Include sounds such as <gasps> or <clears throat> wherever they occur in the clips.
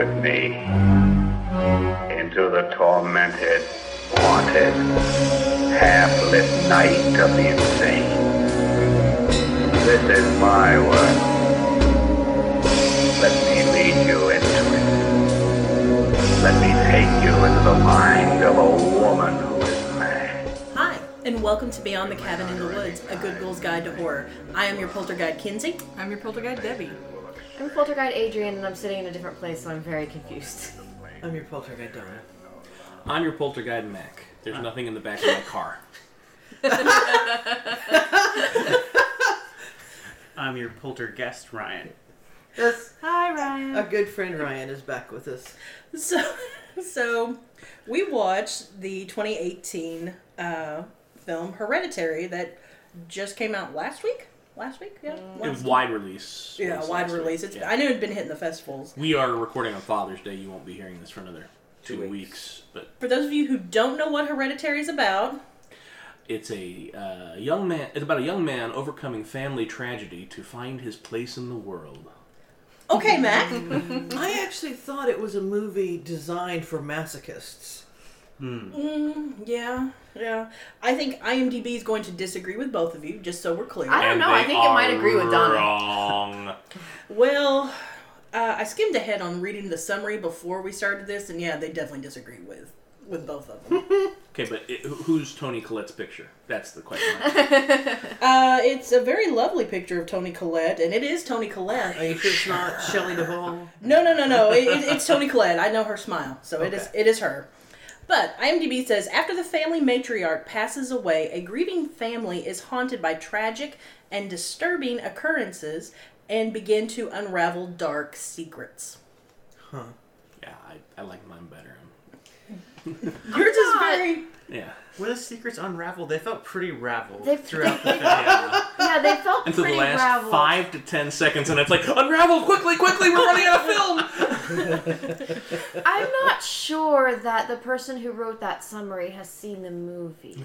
Come with me into the tormented, haunted, half-lit night of the insane. This is my world. Let me lead you into it. Let me take you into the mind of a woman who is mad. Hi, and welcome to Beyond the Cabin in the Woods, a good girl's guide to horror. I am your poltergeist Kinsey. I'm your poltergeist Debbie. I'm Poltergeist Adrian, and I'm sitting in a different place, so I'm very confused. I'm your poltergeist Donna. I'm your poltergeist Mac. There's nothing in the back of my car. <laughs> I'm your poltergeist Ryan. Yes, Hi, Ryan. a good friend Ryan is back with us. So, <laughs> so we watched the 2018 uh, film Hereditary that just came out last week. Last week, yeah. It Last was wide release. Yeah, was wide last week. release. It's, Yeah. I knew it'd been hitting the festivals. We are recording on Father's Day. You won't be hearing this for another two, Two weeks. weeks. But For those of you who don't know what Hereditary is about, it's a uh, young man. It's about a young man overcoming family tragedy to find his place in the world. okay, Mac. <laughs> I actually thought it was a movie designed for masochists. Mm, yeah, yeah. I think IMDb is going to disagree with both of you, just so we're clear. I don't And know, I think it might agree with Donna. Wrong. Well, uh, I skimmed ahead on reading the summary before we started this, and yeah, they definitely disagree with with both of them. <laughs> okay, but it, who's Toni Collette's picture? That's the question. <laughs> uh, it's a very lovely picture of Toni Collette, and it is Toni Collette. Are you sure it's not Shelley Duvall? No, no, no, no. It, it, it's Toni Collette. I know her smile, so it is it is her. But IMDb says after the family matriarch passes away, a grieving family is haunted by tragic and disturbing occurrences and begin to unravel dark secrets. Huh. yeah, I, I like mine better. <laughs> Yours is not- very Yeah. When the secrets unraveled, they felt pretty raveled They- throughout <laughs> the film. yeah. Yeah, they felt pretty rapid. Until the pretty last raveled. five to ten seconds, and it's like unravel quickly, quickly. We're running out of film. <laughs> I'm not sure that the person who wrote that summary has seen the movie. <laughs>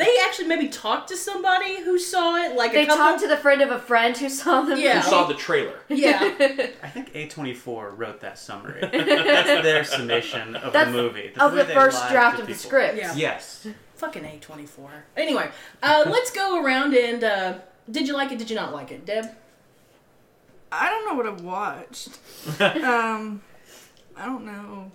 They actually maybe talked to somebody who saw it, like They a couple. talked to the friend of a friend who saw the Yeah. You movie. saw the trailer. yeah, <laughs> I think A24 wrote that summary. That's their summation of That's the movie. That's of way the first draft to of the script. Yeah. Yes. fucking a twenty four. Anyway, uh, let's go around and uh, did you like it? Did you not like it, Deb? I don't know what I've watched. <laughs> um, I don't know.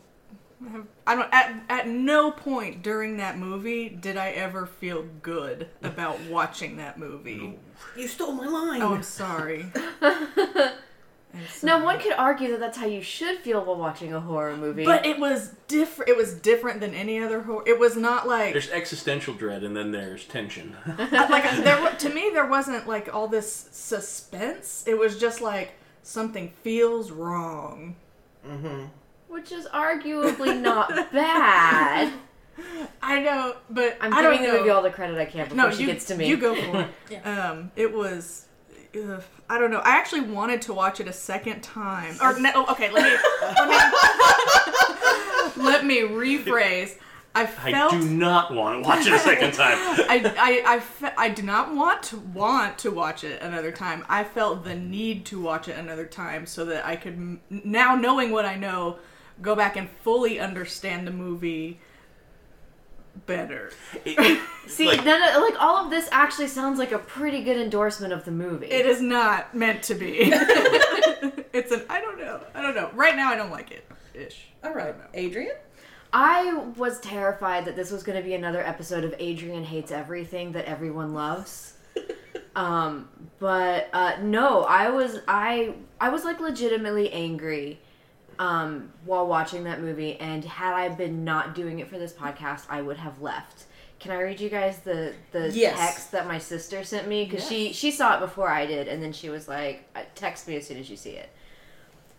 I, have, I don't. At, at no point during that movie did I ever feel good about watching that movie. You stole my line. Oh, I'm sorry. <laughs> I'm Now, one could argue that that's how you should feel while watching a horror movie. But it was different. It was different than any other horror. It was not like There's existential dread, and then there's tension. <laughs> like there. To me, there wasn't like all this suspense. It was just like something feels wrong. which is arguably not bad. <laughs> I know, but I'm I giving don't the movie all the credit I can before no, she you, gets to me. You go for it. <laughs> Um, it was. Ugh, I don't know. I actually wanted to watch it a second time. Or no, oh, okay. Let me <laughs> let me let me rephrase. I I do not want to watch it a second time. <laughs> I, I, I, fe- I do not want to want to watch it another time. I felt the need to watch it another time so that I could now knowing what I know, go back and fully understand the movie better. It- <laughs> it- See, like, none of, like all of this actually sounds like a pretty good endorsement of the movie. It is not meant to be. <laughs> it's an I don't know. I don't know. Right now I don't like it. Ish. All right, Adrian. I was terrified that this was going to be another episode of Adrian hates everything that everyone loves. <laughs> um, but uh, no, I was I I was like legitimately angry um, while watching that movie, and had I been not doing it for this podcast, I would have left. Can I read you guys the the Yes. text that my sister sent me because she she saw it before I did, and then she was like, "Uh, "Text me as soon as you see it."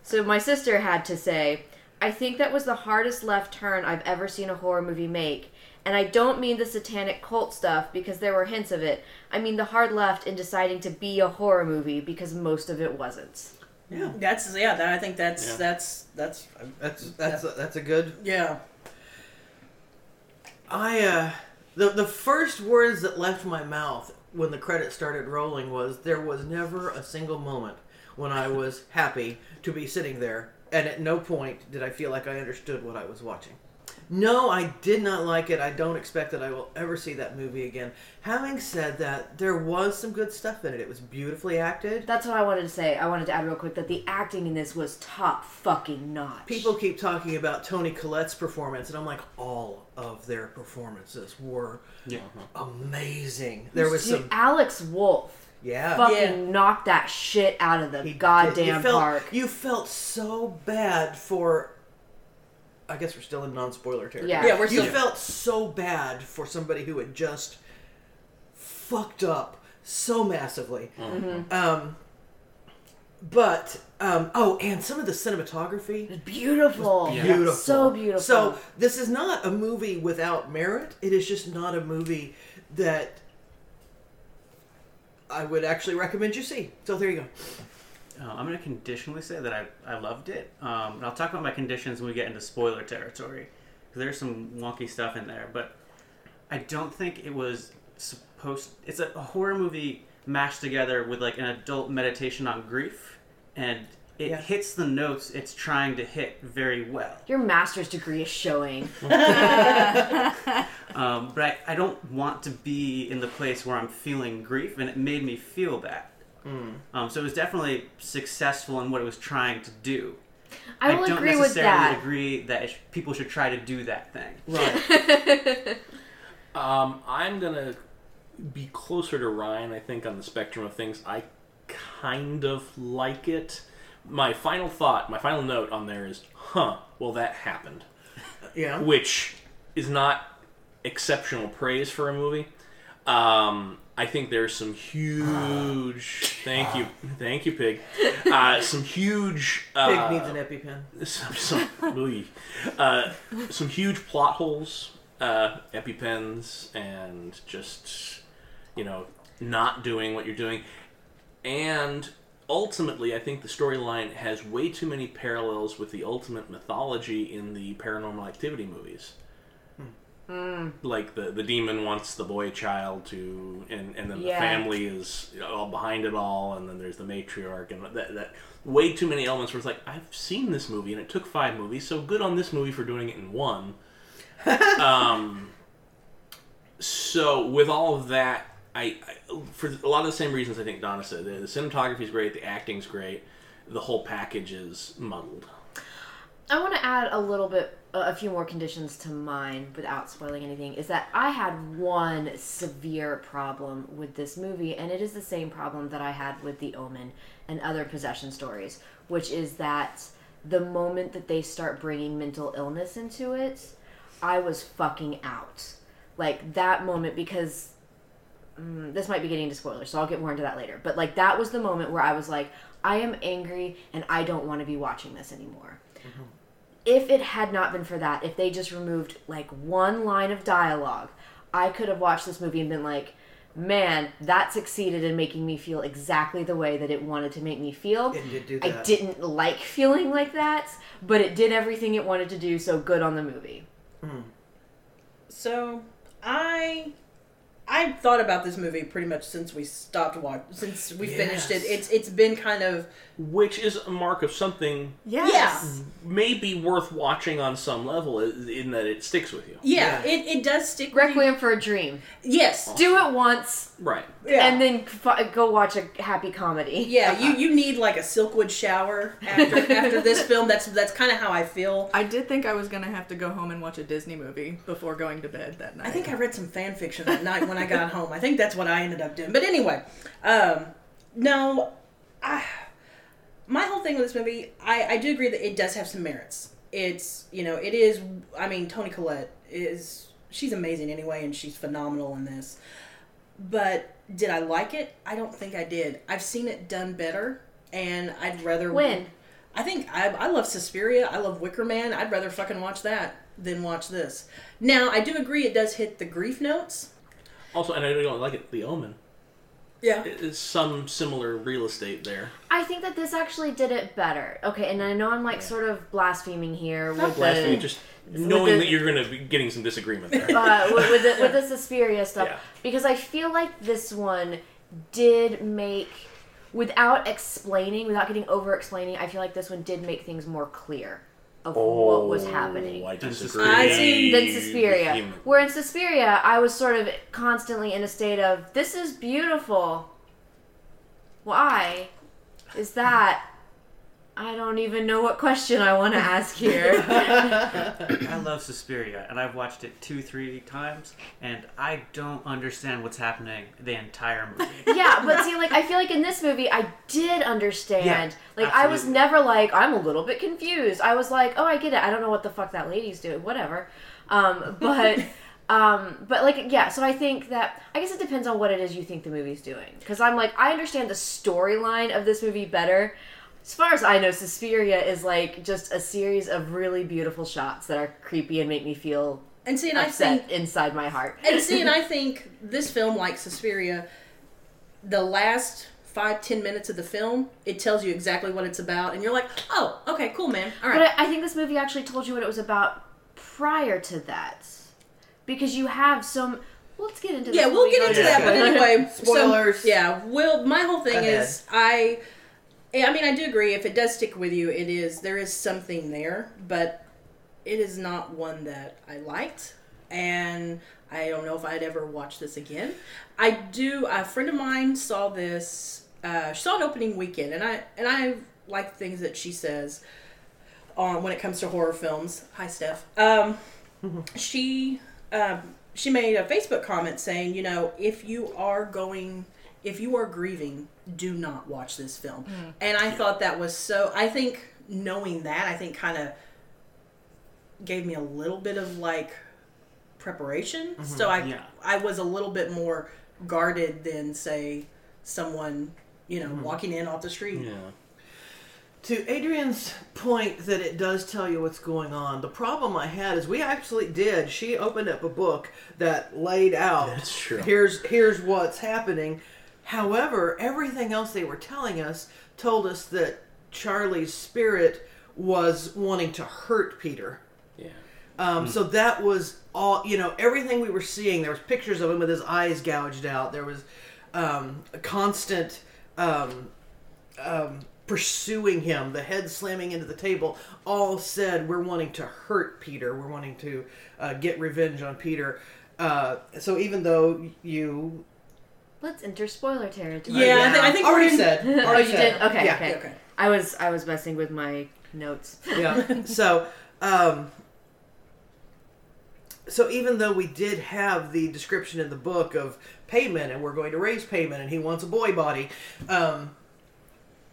So my sister had to say, I think that was the hardest left turn I've ever seen a horror movie make. And I don't mean the satanic cult stuff because there were hints of it. I mean the hard left in deciding to be a horror movie because most of it wasn't. Yeah. That's yeah. That, I think that's Yeah. that's that's That's that's a, that's a good. yeah. I uh, the the first words that left my mouth when the credits started rolling was there was never a single moment when I was happy to be sitting there and at no point did I feel like I understood what I was watching. No, I did not like it. I don't expect that I will ever see that movie again. Having said that, there was some good stuff in it. It was beautifully acted. That's what I wanted to say. I wanted to add real quick that the acting in this was top fucking notch. People keep talking about Toni Collette's performance, and I'm like, all of their performances were Yeah. Uh-huh. amazing. There was Dude, some, Alex Wolff yeah. fucking Yeah. knocked that shit out of the He did. goddamn you felt, park. You felt so bad for. I guess we're still in non-spoiler territory. Yeah. Yeah, we're You felt so bad for somebody who had just fucked up so massively. Mm-hmm. Um, but um, oh, and some of the cinematography. Beautiful. Yeah. Beautiful. So beautiful. So this is not a movie without merit. It is just not a movie that I would actually recommend you see. So there you go. Uh, I'm going to conditionally say that I, I loved it. Um, and I'll talk about my conditions when we get into spoiler territory. 'Cause there's some wonky stuff in there. But I don't think it was supposed... It's a, a horror movie mashed together with like an adult meditation on grief. And it Yeah. hits the notes it's trying to hit very well. Your master's degree is showing. <laughs> <laughs> Um, but I, I don't want to be in the place where I'm feeling grief, and it made me feel that. Um, so it was definitely successful in what it was trying to do. I will don't agree with necessarily that. agree that sh- people should try to do that thing. Right. <laughs> Um, I'm gonna be closer to Ryan. I think on the spectrum of things, I kind of like it. My final thought, my final note on there is, huh? Well, that happened, <laughs> yeah. which is not exceptional praise for a movie. Um, I think there's some huge. Thank you, thank you, pig. <laughs> Uh, some huge. Uh, Pig needs an EpiPen. some some, uh, some huge plot holes, uh, epipens, and just you know not doing what you're doing, and ultimately, I think the storyline has way too many parallels with the ultimate mythology in the Paranormal Activity movies. Like the the demon wants the boy child to, and and then Yeah. the family is all behind it all, and then there's the matriarch, and that that way too many elements. Where it's like I've seen this movie, and it took five movies, so good on this movie for doing it in one. <laughs> um, so with all of that, I, I for a lot of the same reasons I think Donna said, the, the cinematography is great, the acting's great, the whole package is muddled. I want to add a little bit, a few more conditions to mine without spoiling anything. Is that I had one severe problem with this movie, and it is the same problem that I had with The Omen and other possession stories, which is that the moment that they start bringing mental illness into it, I was fucking out. Like that moment, because mm, this might be getting into spoilers, so I'll get more into that later. But like that was the moment where I was like, I am angry and I don't want to be watching this anymore if it had not been for that, if they just removed like one line of dialogue, I could have watched this movie and been like, man, that succeeded in making me feel exactly the way that it wanted to make me feel. It did do I didn't like feeling like that, but it did everything it wanted to do, so good on the movie. Hmm. So I I thought about this movie pretty much since we stopped watch since we finished it. It's it's been kind of Which is a mark of something Yes. maybe worth watching on some level, in that it sticks with you. yeah, Yeah. it, it does stick with you. Requiem for a Dream. Yes. Do it once, Right. Yeah. and then f- go watch a happy comedy. <laughs> yeah, you, you need like a Silkwood shower after <laughs> after this film. That's that's kind of how I feel. I did think I was gonna have to go home and watch a Disney movie before going to bed that night. I think I read some fan fiction that night when I got <laughs> home. I think that's what I ended up doing. But anyway, um, no, I, my whole thing with this movie, I, I do agree that it does have some merits. It's you know it is. I mean, Toni Collette is she's amazing anyway, and she's phenomenal in this. But did I like it? I don't think I did. I've seen it done better, and I'd rather When? I think I, I love Suspiria. I love Wicker Man. I'd rather fucking watch that than watch this. Now, I do agree it does hit the grief notes. Also, and I really don't like it. The Omen. Yeah. It is some similar real estate there. I think that this actually did it better. Okay, and I know I'm like sort of blaspheming here with Last the just knowing the- that you're going to be getting some disagreement there. uh, <laughs> with, with the with the Suspiria stuff Yeah. because I feel like this one did make without explaining, without getting over explaining, I feel like this one did make things more clear of what was happening. Oh, I disagree. Suspiria. I see. than Suspiria. Where in Suspiria, I was sort of constantly in a state of, this is beautiful. Why is that? I don't even know what question I want to ask here. <laughs> I love Suspiria, and I've watched it two, three times, and I don't understand what's happening the entire movie. yeah, but see, like, I feel like in this movie, I did understand. Yeah, like, I was never like, I'm a little bit confused. I was like, oh, I get it. I don't know what the fuck that lady's doing. Whatever. Um, <laughs> but. Um, but like yeah, so I think that I guess it depends on what it is you think the movie's doing. Because I'm like I understand the storyline of this movie better. As far as I know, Suspiria is like just a series of really beautiful shots that are creepy and make me feel And see, and I upset think inside my heart. And see, and I <laughs> think this film, like Suspiria, the last five ten minutes of the film, it tells you exactly what it's about, and you're like, oh, okay, cool, man, all But. I, I think this movie actually told you what it was about prior to that, because you have some. Let's get into this yeah, when we'll we get into to that. But <laughs> spoilers. anyway, so- Spoilers. yeah, well, my whole thing is I. I mean, I do agree. If it does stick with you, it is there is something there, but it is not one that I liked, and I don't know if I'd ever watch this again. I do. A friend of mine saw this. Uh, she saw it opening weekend, and I and I like things that she says on when it comes to horror films. Hi, Steph. Um, <laughs> she um, she made a Facebook comment saying, you know, if you are going, if you are grieving, do not watch this film. Hmm. And I thought that was so. I think knowing that, I think kind of gave me a little bit of like preparation. Mm-hmm. So I Yeah. I was a little bit more guarded than say someone you know mm-hmm. walking in off the street. Yeah. To Adrian's point that it does tell you what's going on, the problem I had is we actually did. She opened up a book that laid out That's true. here's here's what's happening. However, everything else they were telling us told us that Charlie's spirit was wanting to hurt Peter. Yeah. Um, So that was all, you know, everything we were seeing. There was pictures of him with his eyes gouged out. There was um, a constant um, um, pursuing him, the head slamming into the table. All said, we're wanting to hurt Peter. We're wanting to uh, get revenge on Peter. Uh, so even though you Let's enter spoiler territory. Yeah, I, thi- I think already we're in- said, oh, already you said. did. Okay, Yeah. okay. Okay. I was I was messing with my notes. yeah. <laughs> So, um, so even though we did have the description in the book of payment, and we're going to raise payment, and he wants a boy body, um,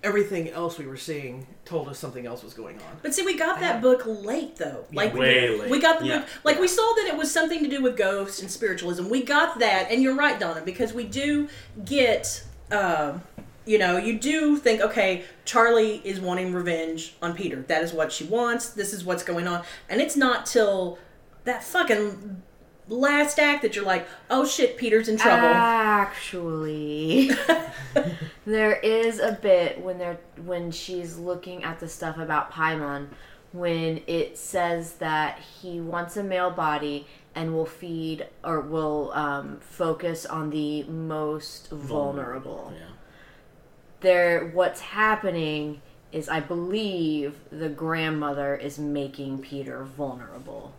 everything else we were seeing told us something else was going on. But see, we got that book late though. Like way we, late. we got the Yeah. book. Like we saw that it was something to do with ghosts and spiritualism. We got that, and you're right, Donna, because we do get. Um, you know, you do think, okay, Charlie is wanting revenge on Peter. That is what she wants. This is what's going on, and it's not till that fucking last act that you're like, oh shit, Peter's in trouble. Actually, <laughs> there is a bit when they're when she's looking at the stuff about Paimon when it says that he wants a male body and will feed or will um, focus on the most vulnerable. Yeah. There, what's happening is I believe the grandmother is making Peter vulnerable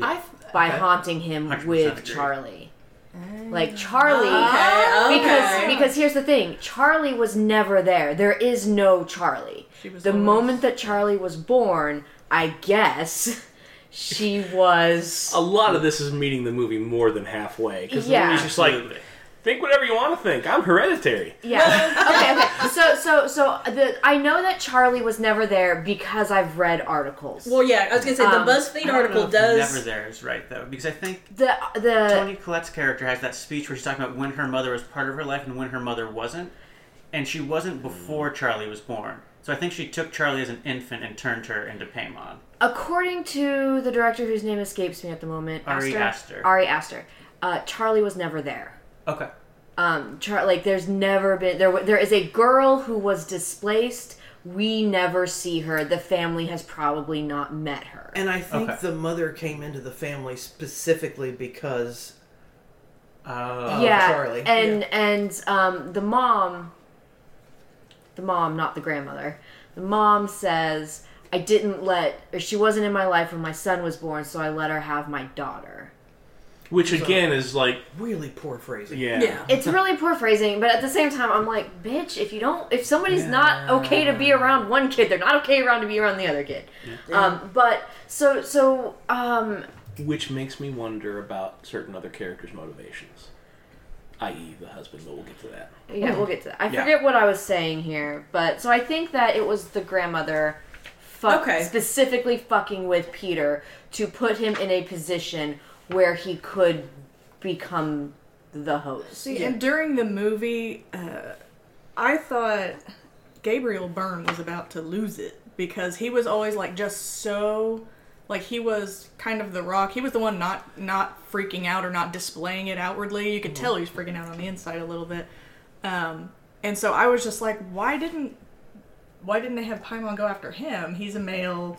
I by okay. haunting him with agree. Charlie. Oh. Like Charlie, Okay, because okay. because here's the thing: Charlie was never there. There is no Charlie. was The always- moment that Charlie was born, I guess she was. A lot of this is meeting the movie more than halfway because the movie's just like, Absolutely. Think whatever you want to think. I'm hereditary. Yeah. <laughs> okay. Okay. So so so the I know that Charlie was never there because I've read articles. Well, yeah, I was gonna say Um, the BuzzFeed I don't article know if does. Never there is right though, because I think the the Toni Collette's character has that speech where she's talking about when her mother was part of her life and when her mother wasn't, and she wasn't before Charlie was born. So I think she took Charlie as an infant and turned her into Paimon. according to the director whose name escapes me at the moment, Ari Aster. Ari Aster. Uh, Charlie was never there. Okay. um Char- like there's never been there wa- there is a girl who was displaced we never see her the family has probably not met her And I think Okay. the mother came into the family specifically because Uh, yeah Charlie. and and um the mom the mom, not the grandmother. The mom says, "I didn't let, or she wasn't in my life when my son was born, so I let her have my daughter." Which again is like, Really poor phrasing. yeah, Yeah. It's really poor phrasing, but at the same time, I'm like, bitch, if you don't, if somebody's not okay to be around one kid, they're not okay around to be around the other kid. Yeah. Um, but so so um, Which makes me wonder about certain other characters' motivations, i.e., the husband. But we'll get to that. yeah, we'll get to that. I Yeah. forget what I was saying here, but so I think that it was the grandmother, fuck, Okay. specifically fucking with Peter to put him in a position where he could become the host. See, and during the movie, uh, I thought Gabriel Byrne was about to lose it because he was always like just so like he was kind of the rock. He was the one not not freaking out or not displaying it outwardly. You could tell he was freaking out on the inside a little bit. Um, and so I was just like, why didn't why didn't they have Paimon go after him? He's a male.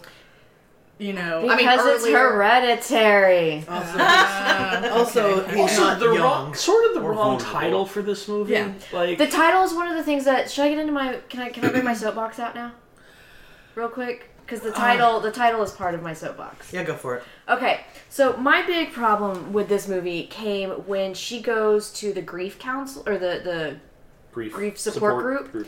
You know, Because I mean, it's earlier- hereditary. Also, <laughs> Uh, also okay. Also, the young. wrong, sort of the Or wrong vulnerable. title for this movie. Yeah. Like, The title is one of the things that should I get into my can I can I bring my soapbox out now, real quick because the title the title is part of my soapbox. Yeah, go for it. Okay, so my big problem with this movie came when she goes to the grief council or the the grief, grief support group?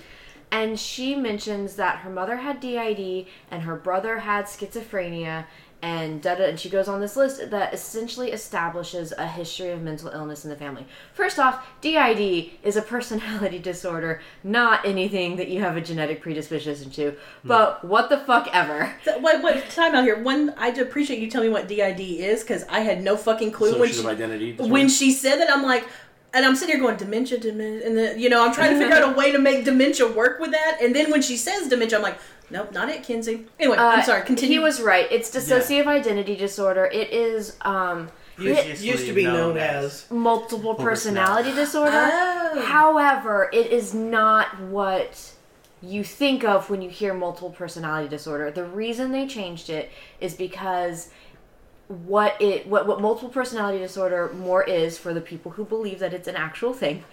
And she mentions that her mother had DID and her brother had schizophrenia and da da and she goes on this list that essentially establishes a history of mental illness in the family. First off, DID is a personality <laughs> disorder, not anything that you have a genetic predisposition to. Hmm. But what the fuck ever. So, wait, wait, time out here. When I appreciate you telling me what DID is because I had no fucking clue when she identity. disorder. when she said that. I'm like, and I'm sitting here going dementia, dementia, and then you know I'm trying to figure out a way to make dementia work with that. And then when she says dementia, I'm like, nope, not it, Kinsey. Anyway, I'm Uh, sorry. Continue. He was right. It's dissociative identity disorder. It is um Used, used to be known known as. multiple personality personality. disorder. Oh. However, it is not what you think of when you hear multiple personality disorder. The reason they changed it is because what it what, what multiple personality disorder more is for the people who believe that it's an actual thing,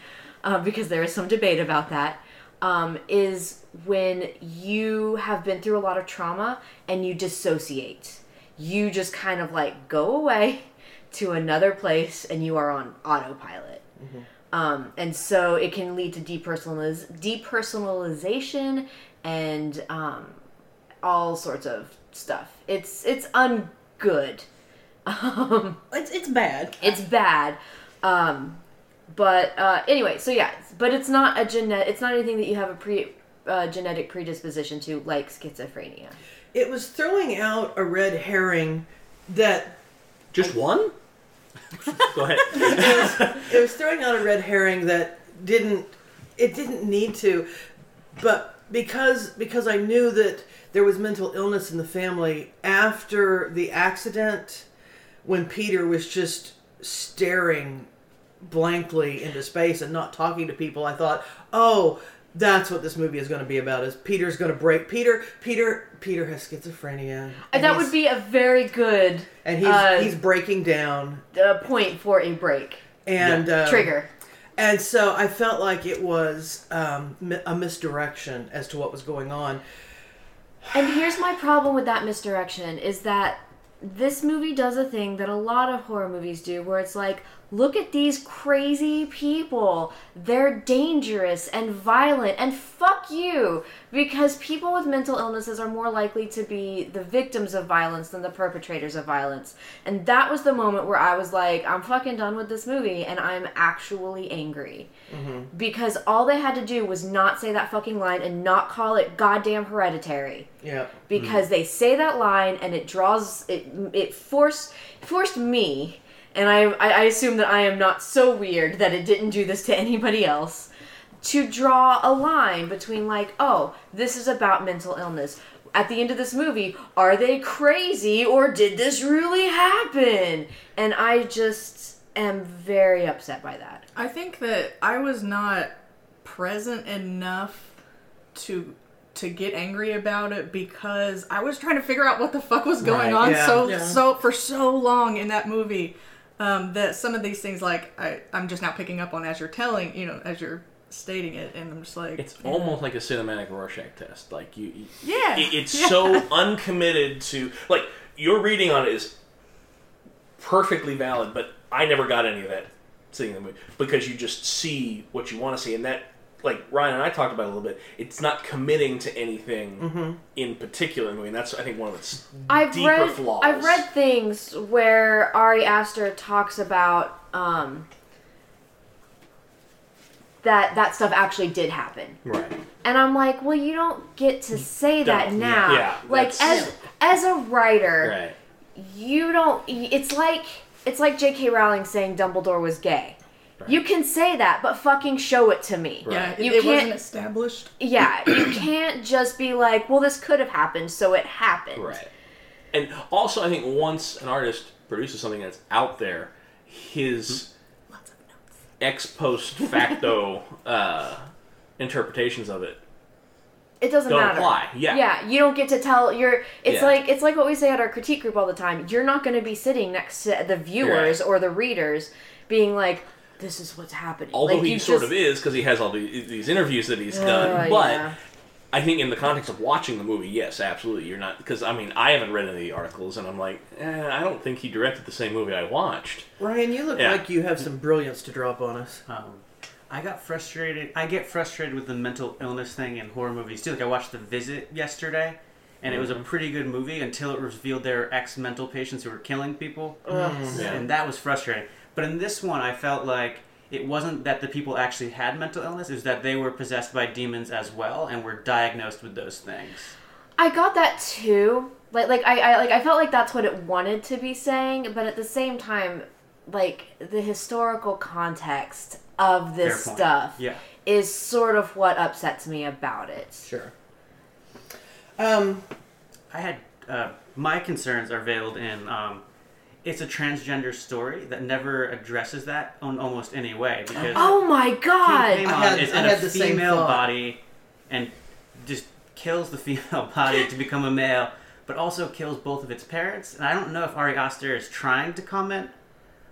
uh, because there is some debate about that. Um, is when you have been through a lot of trauma and you dissociate. You just kind of like go away <laughs> to another place and you are on autopilot. Um, and so it can lead to depersonaliz- depersonalization and um, all sorts of stuff. It's it's ungood. Um, it's it's bad. it's bad. Um, but uh, anyway, so yeah, but it's not a genet. It's not anything that you have a pre uh, genetic predisposition to, like schizophrenia. It was throwing out a red herring that just one. <laughs> Go ahead. it was throwing out a red herring that didn't it didn't need to but because because i knew that there was mental illness in the family after the accident when peter was just staring blankly into space and not talking to people i thought oh that's what this movie is going to be about is peter's going to break peter peter peter has schizophrenia And that would be a very good and he's uh, he's breaking down uh, point for a break and uh, trigger. And so I felt like it was um, a misdirection as to what was going on. And here's my problem with that misdirection is that this movie does a thing that a lot of horror movies do where it's like, look at these crazy people. They're dangerous and violent and fuck you because people with mental illnesses are more likely to be the victims of violence than the perpetrators of violence. And that was the moment where I was like, I'm fucking done with this movie and I'm actually angry. Mm-hmm. Because all they had to do was not say that fucking line and not call it goddamn hereditary Yeah. because mm-hmm. they say that line and it draws it it forced forced me and I, I I assume that I am not so weird that it didn't do this to <laughs> anybody else to draw a line between like oh this is about mental illness. At the end of this movie are they crazy or did this really happen? And I just am very upset by that. I think that I was not present enough to to get angry about it because I was trying to figure out what the fuck was going Right, on yeah, so yeah. so for so long in that movie um, that some of these things like I I'm just now picking up on as you're telling you know as you're stating it, and I'm just like, It's almost like a cinematic Rorschach test. Like you, you yeah, it, it's yeah. so <laughs> uncommitted to like your reading on it is perfectly valid, but I never got any of that seeing the movie because you just see what you want to see, and that like Ryan and I talked about it a little bit. It's not committing to anything in particular in the movie, and that's I think one of its I've deeper read flaws. I've read things where Ari Aster talks about um, that that stuff actually did happen. right. And I'm like, well, you don't get to say that Don't, now. yeah, like that's- as as a writer, Right. you don't. It's like it's like J.K. Rowling saying Dumbledore was gay. You can say that, but fucking show it to me. yeah, it, You it wasn't can't- established. Yeah, <clears throat> you can't just be like, well, this could have happened, so it happened. Right. And also, I think once an artist produces something that's out there, his ex post facto <laughs> uh, interpretations of it It doesn't don't matter. apply. Yeah. Yeah, you don't get to tell you're it's Yeah. like it's like what we say at our critique group all the time. You're not going to be sitting next to the viewers Right. or the readers being like this is what's happening. Although like, he sort just- of is because he has all the, these interviews that he's Uh, done. But yeah. I think in the context of watching the movie, yes, absolutely, you're not because I mean I haven't read any of the articles, and I'm like, eh, I don't think he directed the same movie I watched. Ryan, you look Yeah. like you have some brilliance to drop on us. Um, I got frustrated. I get frustrated with the mental illness thing in horror movies too. Like I watched The Visit yesterday, and it was a Mm-hmm. pretty good movie until it revealed they were ex mental patients who were killing people, Ugh. Yeah. and that was frustrating. But in this one, I felt like it wasn't that the people actually had mental illness; it was that they were possessed by demons as well and were diagnosed with those things. I got that too. Like like I, I like I felt like that's what it wanted to be saying, but at the same time, like the historical context of this stuff Yeah. is sort of what upsets me about it. Sure. Um, I had uh, my concerns are veiled in um, it's a transgender story that never addresses that in almost any way because Oh my god! King I Paimon had- is I in had a the same female thought. body and just kills the <laughs> female body to become a male, but also kills both of its parents. And I don't know if Ari Aster is trying to comment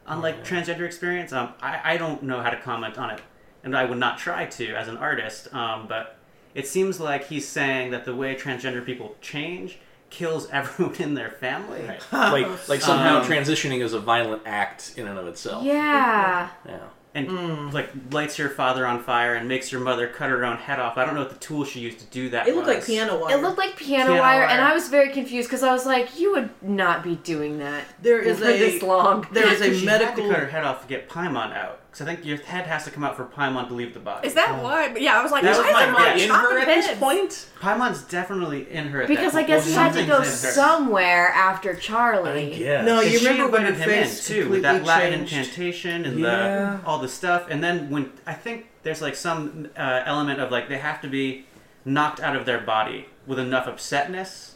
on like transgender experience. Um, I, I don't know how to comment on it, and I would not try to as an artist. Um, but it seems like he's saying that the way transgender people change kills <laughs> everyone in their family. Right. <laughs> like like somehow Um, transitioning is a violent act in and of itself. yeah. Yeah. And like lights your father on fire and makes your mother cut her own head off. I don't know what the tool she used to do that. It looked like piano wire. It looked like piano, Piano wire, and. I was very confused because I was like, "You would not be doing that there is <laughs> for a this long." there is a She had to medical. cut her head off to get Paimon out. Because I think your head has to come out for Paimon to leave the body. Is that why? Yeah, I was like, That why was is my everyone in her at this point? Paimon's definitely in her. At because that I point. guess Well, he had to go something's in her. somewhere after Charlie. Yeah. No, you remember when her invited him in too with that completely Latin changed? incantation and Yeah. the all the stuff, and then when I think there's like some uh, element of like they have to be knocked out of their body with enough upsetness,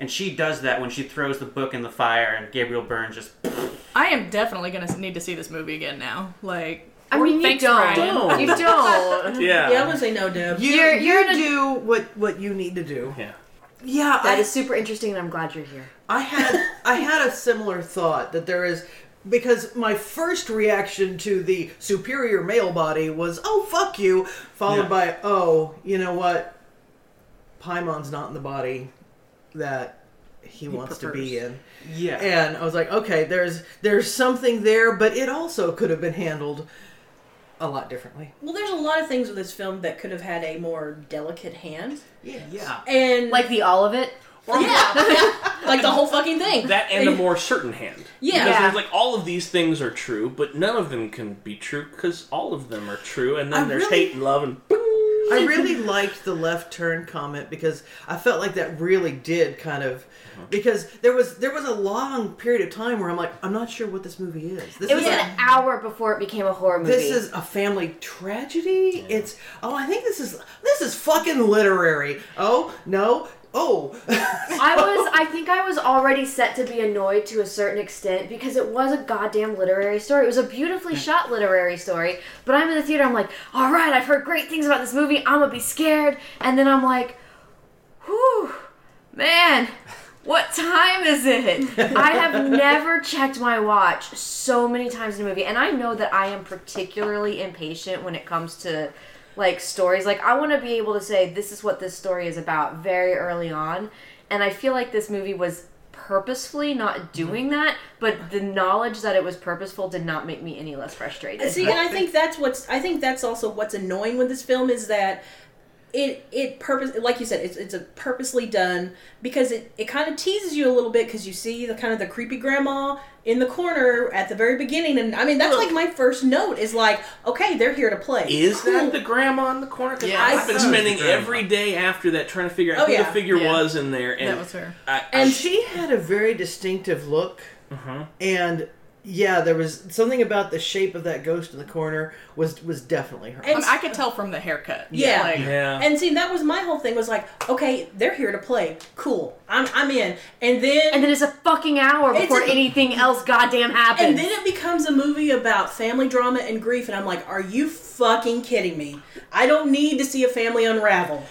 and she does that when she throws the book in the fire, and Gabriel Byrne just I am definitely gonna need to see this movie again now. Like, I mean, you Thanks, don't. Ryan. You don't. <laughs> Yeah. yeah, I'm gonna say no, Deb. You, You're- you you're in a- do what what you need to do. Yeah. Yeah, That I, is super interesting, and I'm glad you're here. I had I had a similar thought that there is because my first reaction to the superior male body was oh fuck you, followed Yeah. by oh you know what, Paimon's not in the body that he, wants to be in, yeah. and I was like okay, there's there's something there, but it also could have been handled a lot differently. Well, there's a lot of things with this film that could have had a more delicate hand, Yeah, yeah. and Like the all of it. yeah, <laughs> like the whole fucking thing. That and a <laughs> more certain hand. Yeah. Because Yeah. there's like all of these things are true, but none of them can be true because all of them are true, and then I there's really- hate and love and. I really liked the left turn comment because I felt like that really did kind of uh-huh. because there was there was a long period of time where I'm like I'm not sure what this movie is. This It was is an hour before it became a horror movie. this is a family tragedy. It's oh I think this is this is fucking literary. Oh no. Oh, <laughs> I was I think I was already set to be annoyed to a certain extent because it was a goddamn literary story. It was a beautifully <laughs> shot literary story. But I'm in the theater, I'm like, all right, I've heard great things about this movie. I'm gonna be scared, and then I'm like, whew, man. What time is it? <laughs> I have never checked my watch so many times in a movie, and I know that I am particularly impatient when it comes to like stories. Like I want to be able to say this is what this story is about very early on, and I feel like this movie was purposefully not doing that, but the knowledge that it was purposeful did not make me any less frustrated. See, and I think that's what's. I think that's also what's annoying with this film is that it it purpose like you said it's it's a purposely done because it it kind of teases you a little bit because you see the kind of the creepy grandma in the corner at the very beginning and I mean that's like my first note is like okay they're here to play Is Cool. that the grandma in the corner? Because Yes. I've been I thought spending every day after that trying to figure out Oh, who yeah. the figure Yeah. was in there. And That was her. I, And And she had a very distinctive look, uh-huh. and yeah, there was something about the shape of that ghost in the corner was was definitely her. I, mean, I could tell from the haircut. Yeah. Like, yeah. and see that was my whole thing was like okay they're here to play cool I'm I'm in and then and then it's a fucking hour before a- anything else goddamn happens. And then it becomes a movie about family drama and grief, and I'm like, are you fucking kidding me? I don't need to see a family unravel.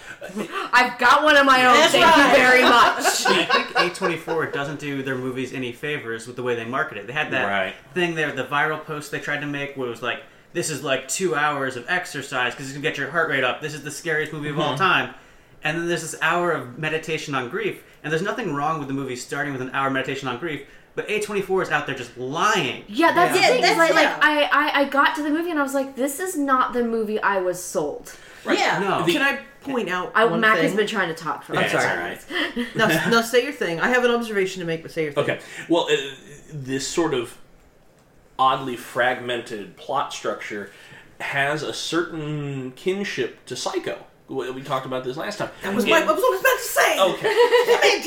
I've got one of my own. That's Thank right. you very much. <laughs> I think A24 doesn't do their movies any favors with the way they market it. They had that Right. thing there, the viral post they tried to make, where it was like, "This is like two hours of exercise because it's gonna get your heart rate up. This is the scariest movie of all mm-hmm. time." And then there's this hour of meditation on grief, and there's nothing wrong with the movie starting with an hour meditation on grief. But A24 is out there just lying. Yeah, that's Yeah, the thing. is that's- like, like. I, I, I got to the movie and I was like, this is not the movie I was sold. Yeah. No, The- Can I point out I, one Mac thing? has been trying to talk for Yeah, like it's sorry. all right. now, <laughs> now say your thing. I have an observation to make, but say your thing. Okay. Well, uh, this sort of oddly fragmented plot structure has a certain kinship to Psycho. We we talked about this last time. That was my. And- What was I was about to say?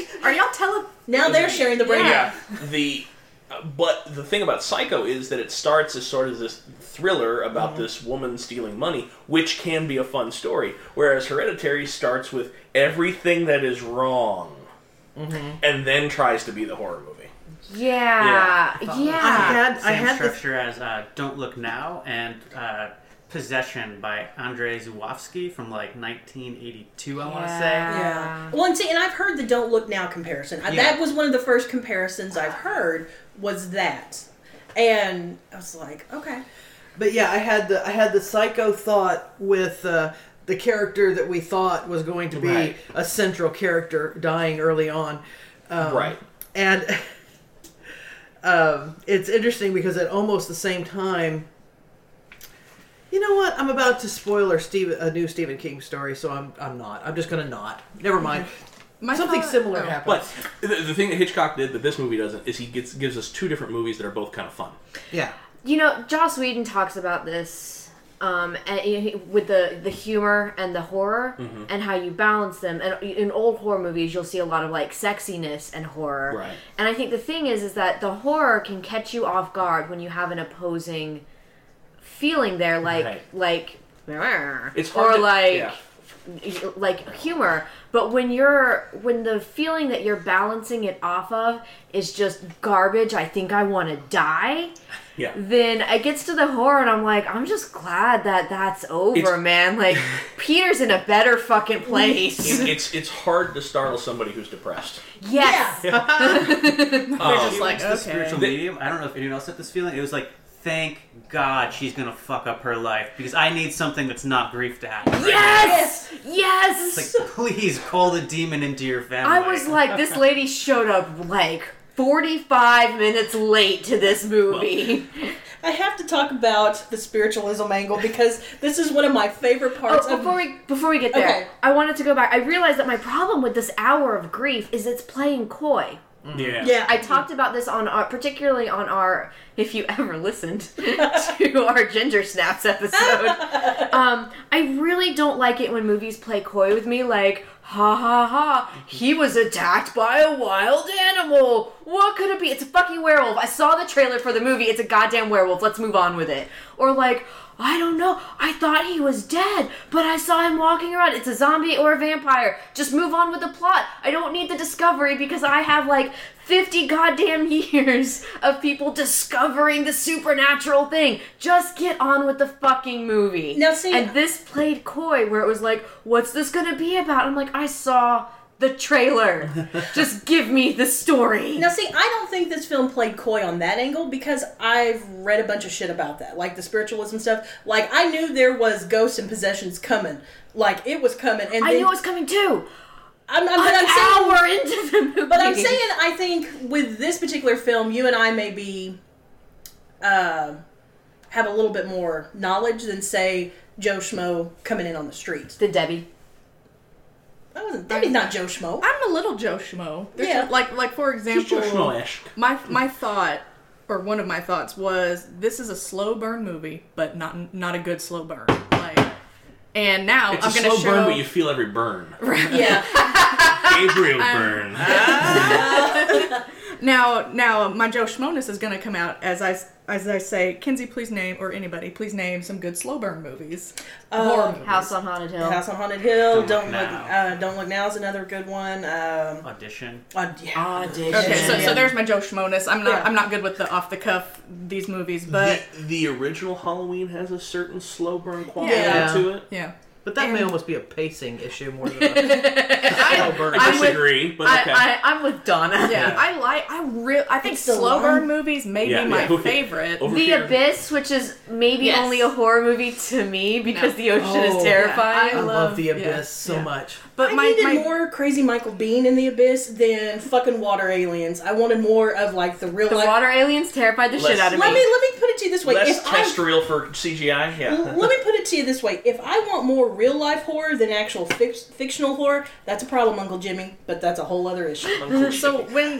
Okay. <laughs> Are y'all telling? Now they're sharing the brain. yeah. The uh, but the thing about Psycho is that it starts as sort of this thriller about this woman stealing money, which can be a fun story. Whereas Hereditary starts with everything that is wrong, and then tries to be the horror movie. Yeah, Yeah. yeah. I had. I Same had the structure as uh, "Don't Look Now" and uh, "Possession" by Andrei Żuławski from like 1982. I want to say. Yeah. Well, and see, and I've heard the "Don't Look Now" comparison. Yeah. That was one of the first comparisons I've heard. Was that, and I was like, okay, But yeah, I had the I had the psycho thought with uh, the character that we thought was going to be Right. a central character dying early on. Um, Right. And <laughs> um, it's interesting because at almost the same time, you know what? I'm about to spoiler Steve a new Stephen King story, so I'm I'm not. I'm just gonna not. Never mind. My Something thought- similar oh. happened. But the, the thing that Hitchcock did that this movie doesn't is he gets gives us two different movies that are both kind of fun. Yeah. You know, Joss Whedon talks about this um, and he- with the the humor and the horror Mm-hmm. and how you balance them. And in old horror movies, you'll see a lot of like sexiness and horror. Right. And I think the thing is, is that the horror can catch you off guard when you have an opposing feeling there, like Right. like. It's hard or to- like yeah. like humor but when you're when the feeling that you're balancing it off of is just garbage i think i want to die <laughs> Yeah. then it gets to the horror and i'm like i'm just glad that that's over It's- man like <laughs> peter's in a better fucking place It- it's it's hard to startle somebody who's depressed. yes <laughs> Um, just like, It's the spiritual medium. I don't know if anyone else had this feeling. It was like, thank God she's gonna fuck up her life because I need something that's not grief to happen. right yes now. yes It's like, please call the demon into your family. i was like this <laughs> lady showed up like 45 minutes late to this movie I have to talk about the spiritualism angle because this is one of my favorite oh, parts Oh, of before we before we get there, Okay. I wanted to go back. I realized that my problem with this hour of grief is it's playing coy. Yeah. yeah. I talked about this on our, particularly on our, if you ever listened <laughs> to our Ginger Snaps episode. <laughs> um, I really don't like it when movies play coy with me, like, ha ha ha, he was attacked by a wild animal. What could it be? It's a fucking werewolf. I saw the trailer for the movie. It's a goddamn werewolf. Let's move on with it. Or like, I don't know. I thought he was dead, but I saw him walking around. It's a zombie or a vampire. Just move on with the plot. I don't need the discovery because I have like 50 goddamn <laughs> years of people discovering the supernatural thing. Just get on with the fucking movie. Now, see- and this played coy where it was like, what's this gonna be about? I'm like, I saw the trailer. <laughs> Just give me the story. Now, see, I don't think this film played coy on that angle because I've read a bunch of shit about that, like the spiritualism stuff. Like, I knew there was ghosts and possessions coming. Like, it was coming, and I then, knew it was coming too. I'm, I'm, An but I'm saying, hour into the movie. but I'm saying, I think with this particular film, you and I may be uh, have a little bit more knowledge than say Joe Schmo coming in on the streets. the Debbie. That wasn't. Debbie's not Joe Schmo. I'm a little Joe Schmo. There's Yeah. Like like for She's example, Joe Schmo-ish. my my thought or one of my thoughts was this is a slow burn movie, but not not a good slow burn. Like, and now It's I'm a gonna slow show. burn, but you feel every burn. Right. Yeah. <laughs> Gabriel Byrne. <laughs> Ah. <laughs> Now, now my Joe Schmoness is going to come out as I as I say, Kinsey, please name or anybody, please name some good slow burn movies, horror movies. House on Haunted Hill. House on Haunted Hill. Don't Don't, Look look. Now. Uh, Don't look now is another good one. Um, Audition. uh, yeah. Audition. Okay, so, so there's my Joe Schmoness. I'm not Yeah. I'm not good with the off the cuff these movies, but the, the original Halloween has a certain slow burn quality Yeah. to it. yeah. But that may almost be a pacing issue more than a <laughs> slow burn. I I'm with- disagree, but I, okay. I, I'm with Donna. Yeah, I like. I real. I think It's slow burn movies may Yeah, be my yeah. favorite. Over The here. Abyss, which is maybe Yes. only a horror movie to me because No. the ocean Oh, is terrifying. I love love- the abyss yeah, so yeah. much. But I my, needed my more crazy Michael Biehn in the abyss than fucking water aliens. I wanted more of like the real the life. water aliens terrified the shit Let's- out of me. let me. me let me put it to you this way: Less if I terrestrial for CGI. Yeah. L- Let me put it to you this way: If I want more real life horror than actual fic- fictional horror, that's a problem, Uncle Jimmy. But that's a whole other issue. <laughs> so when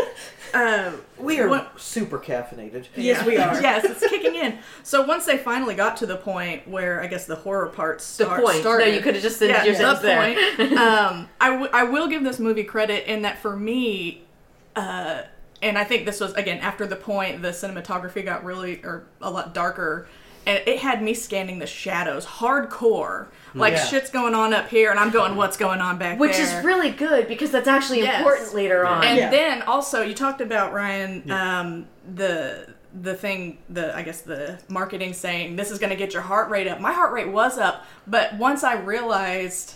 uh, We are What- super caffeinated. Yes, we are. yes, it's kicking in. So once they finally got to the point where I guess the horror parts The start, point. started. No, you could have just said yeah, your the there. point. <laughs> um, I, w- I will give this movie credit in that for me, uh, and I think this was again after the point the cinematography got really or a lot darker, and it had me scanning the shadows hardcore. Like Yeah. shit's going on up here, and I'm going, what's going on back there? Which there? is really good because that's actually Yes. important later on. And Yeah. then also you talked about Ryan um, the the thing the I guess the marketing saying this is going to get your heart rate up. My heart rate was up, but once I realized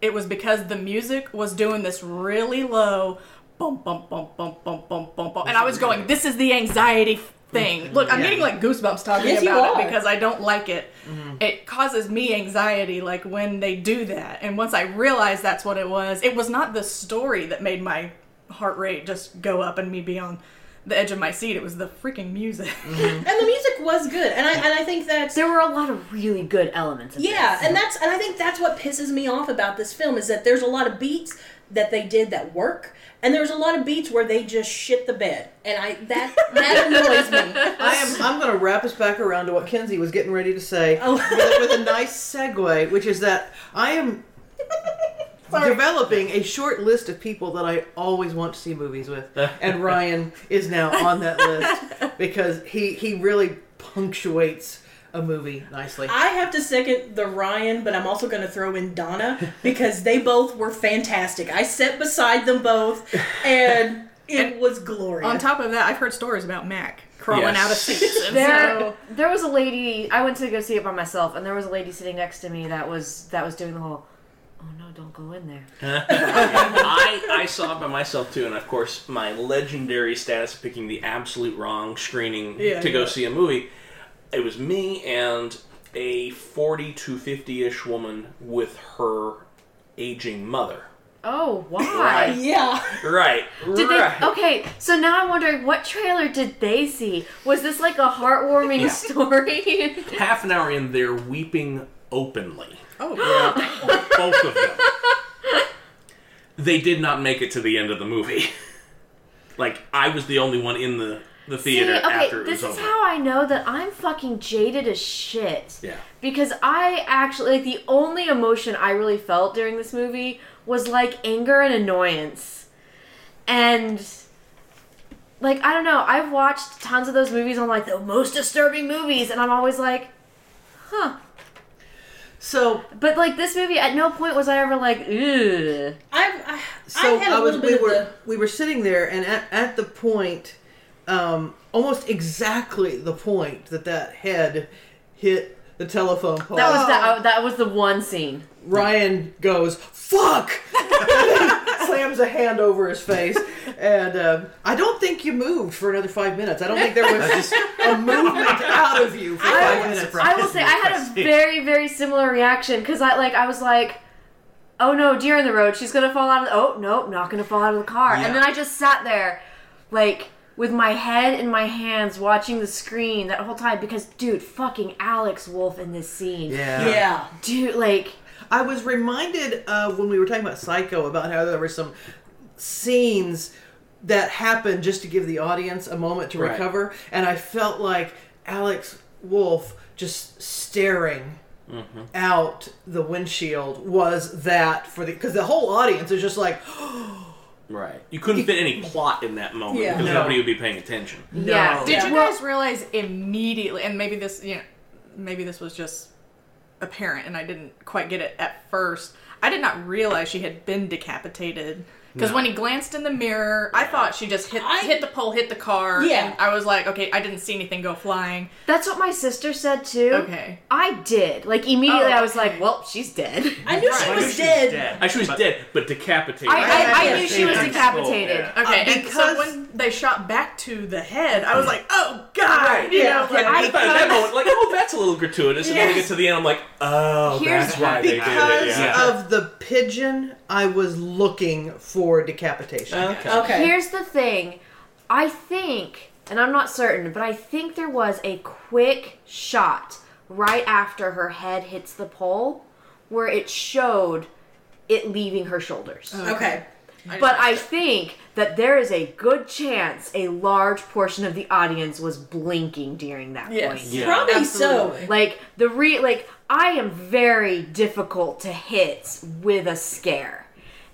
it was because the music was doing this really low bump bump bump bump bump bump bump, bump and I was going this is the anxiety thing. Look, I'm Yeah. getting like goosebumps talking Yes, about it because I don't like it. Mm-hmm. It causes me anxiety like when they do that. And once I realized that's what it was, it was not the story that made my heart rate just go up and me be on the edge of my seat. It was the freaking music. Mm-hmm. <laughs> and the music was good, and I and I think that's there were a lot of really good elements of yeah, this. and that's and I think that's what pisses me off about this film is that there's a lot of beats that they did that work, and there's a lot of beats where they just shit the bed, and I that <laughs> that annoys me. I am. I'm going to wrap us back around to what Kenzie was getting ready to say Oh. with, with a nice segue, which is that I am developing a short list of people that I always want to see movies with, and Ryan is now on that list <laughs> because he he really punctuates a movie nicely. I have to second the Ryan, but I'm also going to throw in Donna <laughs> because they both were fantastic. I sat beside them both, and it was glorious. on top of that, I've heard stories about Mac crawling Yes. out of seats. <laughs> There, so, there was a lady. I went to go see it by myself, and there was a lady sitting next to me that was that was doing the whole. Oh no! Don't go in there. <laughs> I, I saw it by myself too, and of course, my legendary status of picking the absolute wrong screening Yeah, to go see a movie. It was me and a 40 to 50 ish woman with her aging mother. Oh, why? Right. yeah. Right. Did right. they? Okay, so now I'm wondering what trailer did they see? Was this like a heartwarming Yeah. story? Half an hour in, they're weeping openly. oh, <gasps> yeah. Both of them. They did not make it to the end of the movie. <laughs> Like, I was the only one in the, the See, theater okay, after it this was is over. how I know that I'm fucking jaded as shit. Yeah. Because I actually like the only emotion I really felt during this movie was like anger and annoyance. And like I don't know, I've watched tons of those movies on like the most disturbing movies and I'm always like, huh. So But like this movie at no point was I ever like, ugh. I've, I, so I had a I was little we bit were of we were sitting there and at, at the point um, almost exactly the point that that head hit the telephone pole That was that that was the one scene. Ryan goes fuck <laughs> slams a hand over his face, and um, I don't think you moved for another five minutes. I don't think there was just a movement out of you for five minutes. I will say I had a very very similar reaction because I like I was like, oh no, deer in the road, she's gonna fall out of the oh no, not gonna fall out of the car, Yeah. and then I just sat there, like with my head in my hands watching the screen that whole time because dude, fucking Alex Wolff in this scene, Yeah. Yeah. dude, like I was reminded uh, when we were talking about Psycho about how there were some scenes that happened just to give the audience a moment to Right. recover, and I felt like Alex Wolff just staring out the windshield was that for the because the whole audience is just like <gasps> Right. You couldn't fit any plot in that moment Yeah. because No. nobody would be paying attention. yeah. No. Did you guys realize immediately, and maybe this, you know, maybe this was just apparent, and I didn't quite get it at first. I did not realize she had been decapitated because No. when he glanced in the mirror, I thought she just hit I- hit the pole, hit the car. Yeah. and I was like, okay, I didn't see anything go flying. That's what my sister said too. Okay. I did. Like immediately, Oh, I was okay. like, "Well, she's dead." <laughs> I knew Right. she was knew she was dead. dead. I she was But- dead, but decapitated. I, I, I Yeah, knew she was decapitated. Yeah. Okay, Uh, and because- so when they shot back to the head, I was like, oh god, Right, you yeah, know, like, yeah. I thought at that moment, like, oh, that's a little gratuitous. And then we get to the end, I'm like, oh, Here's that's why they did because it. Yeah. Yeah. of the pigeon, I was looking for decapitation. Okay. Okay. Here's the thing. I think, and I'm not certain, but I think there was a quick shot right after her head hits the pole where it showed it leaving her shoulders. Oh, okay. But I think that there is a good chance a large portion of the audience was blinking during that Yes. point. Yeah. Probably Absolutely. so. Like the re like I am very difficult to hit with a scare.